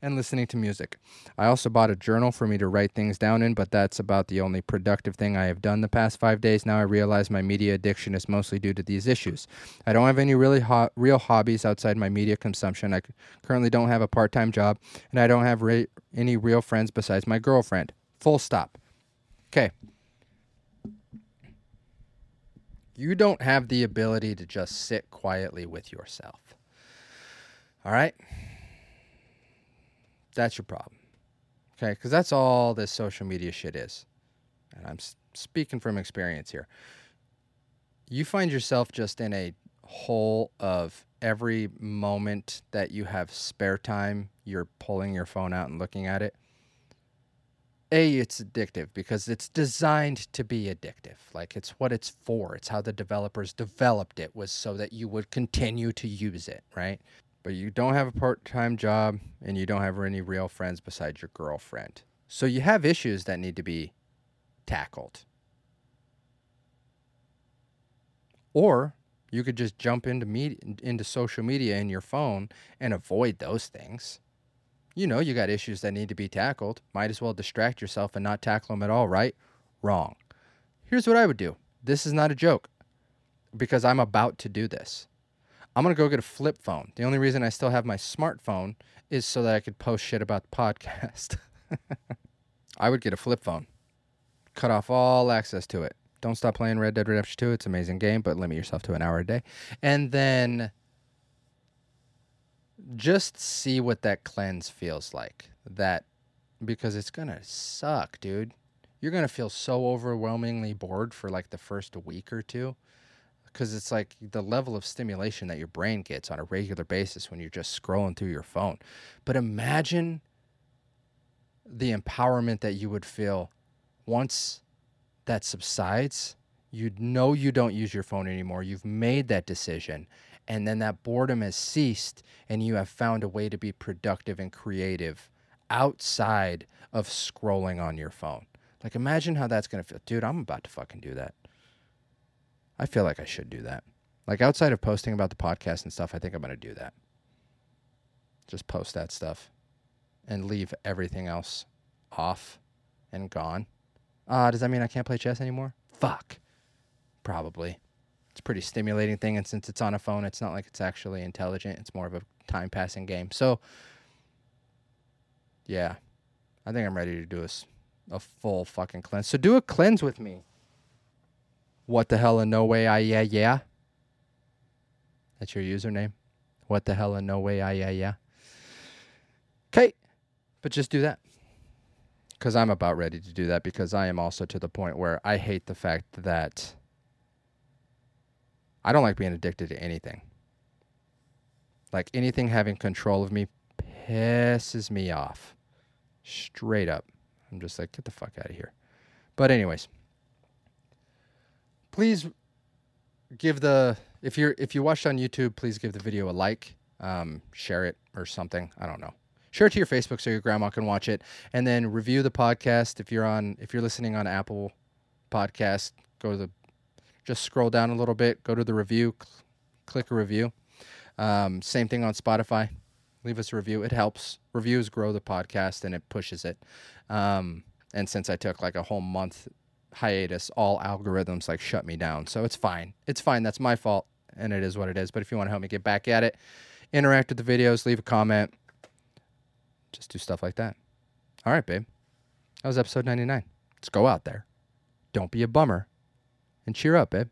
Speaker 1: and listening to music. I also bought a journal for me to write things down in, but that's about the only productive thing I have done the past five days. Now I realize my media addiction is mostly due to these issues. I don't have any really ho- real hobbies outside my media consumption. I c- currently don't have a part time job, and I don't have re- any real friends besides my girlfriend. Full stop. Okay. You don't have the ability to just sit quietly with yourself. All right? That's your problem. Okay, because that's all this social media shit is. And I'm speaking from experience here. You find yourself just in a hole of every moment that you have spare time, you're pulling your phone out and looking at it. A, it's addictive because it's designed to be addictive. Like it's what it's for. It's how the developers developed it was so that you would continue to use it, right? But you don't have a part time job and you don't have any real friends besides your girlfriend. So you have issues that need to be tackled. Or you could just jump into media, into social media in your phone and avoid those things. You know you got issues that need to be tackled. Might as well distract yourself and not tackle them at all, right? Wrong. Here's what I would do. This is not a joke because I'm about to do this. I'm to go get a flip phone. The only reason I still have my smartphone is so that I could post shit about the podcast. I would get a flip phone, cut off all access to it. Don't stop playing Red Dead Redemption 2. It's an amazing game, but limit yourself to an hour a day. And then just see what that cleanse feels like. That because it's to suck, dude. You're to feel so overwhelmingly bored for like the first week or two because it's like the level of stimulation that your brain gets on a regular basis when you're just scrolling through your phone. But imagine the empowerment that you would feel once that subsides. You know you don't use your phone anymore. You've made that decision. And then that boredom has ceased, and you have found a way to be productive and creative outside of scrolling on your phone. Like, imagine how that's going to feel. Dude, I'm about to fucking do that. I feel like I should do that. Like outside of posting about the podcast and stuff, I think I'm going to do that. Just post that stuff and leave everything else off and gone. Uh, does that mean I can't play chess anymore? Fuck. Probably. It's a pretty stimulating thing. And since it's on a phone, it's not like it's actually intelligent. It's more of a time passing game. So, yeah, I think I'm ready to do a, a full fucking cleanse. So, do a cleanse with me. What the hell and no way I yeah yeah. That's your username. What the hell and no way I yeah yeah. Okay, but just do that. Because I'm about ready to do that because I am also to the point where I hate the fact that I don't like being addicted to anything. Like anything having control of me pisses me off. Straight up. I'm just like, get the fuck out of here. But, anyways please give the if you're if you watched on YouTube, please give the video a like, um, share it or something. I don't know. Share it to your Facebook so your grandma can watch it, and then review the podcast. If you're on if you're listening on Apple Podcast, go to the just scroll down a little bit, go to the review, cl- click a review. Um, same thing on Spotify. Leave us a review. It helps. Reviews grow the podcast and it pushes it. Um, And since I took like a whole month hiatus, all algorithms like shut me down. So it's fine. It's fine. That's my fault. And it is what it is. But if you want to help me get back at it, interact with the videos, leave a comment, just do stuff like that. All right, babe. That was episode 99. Let's go out there. Don't be a bummer and cheer up, babe.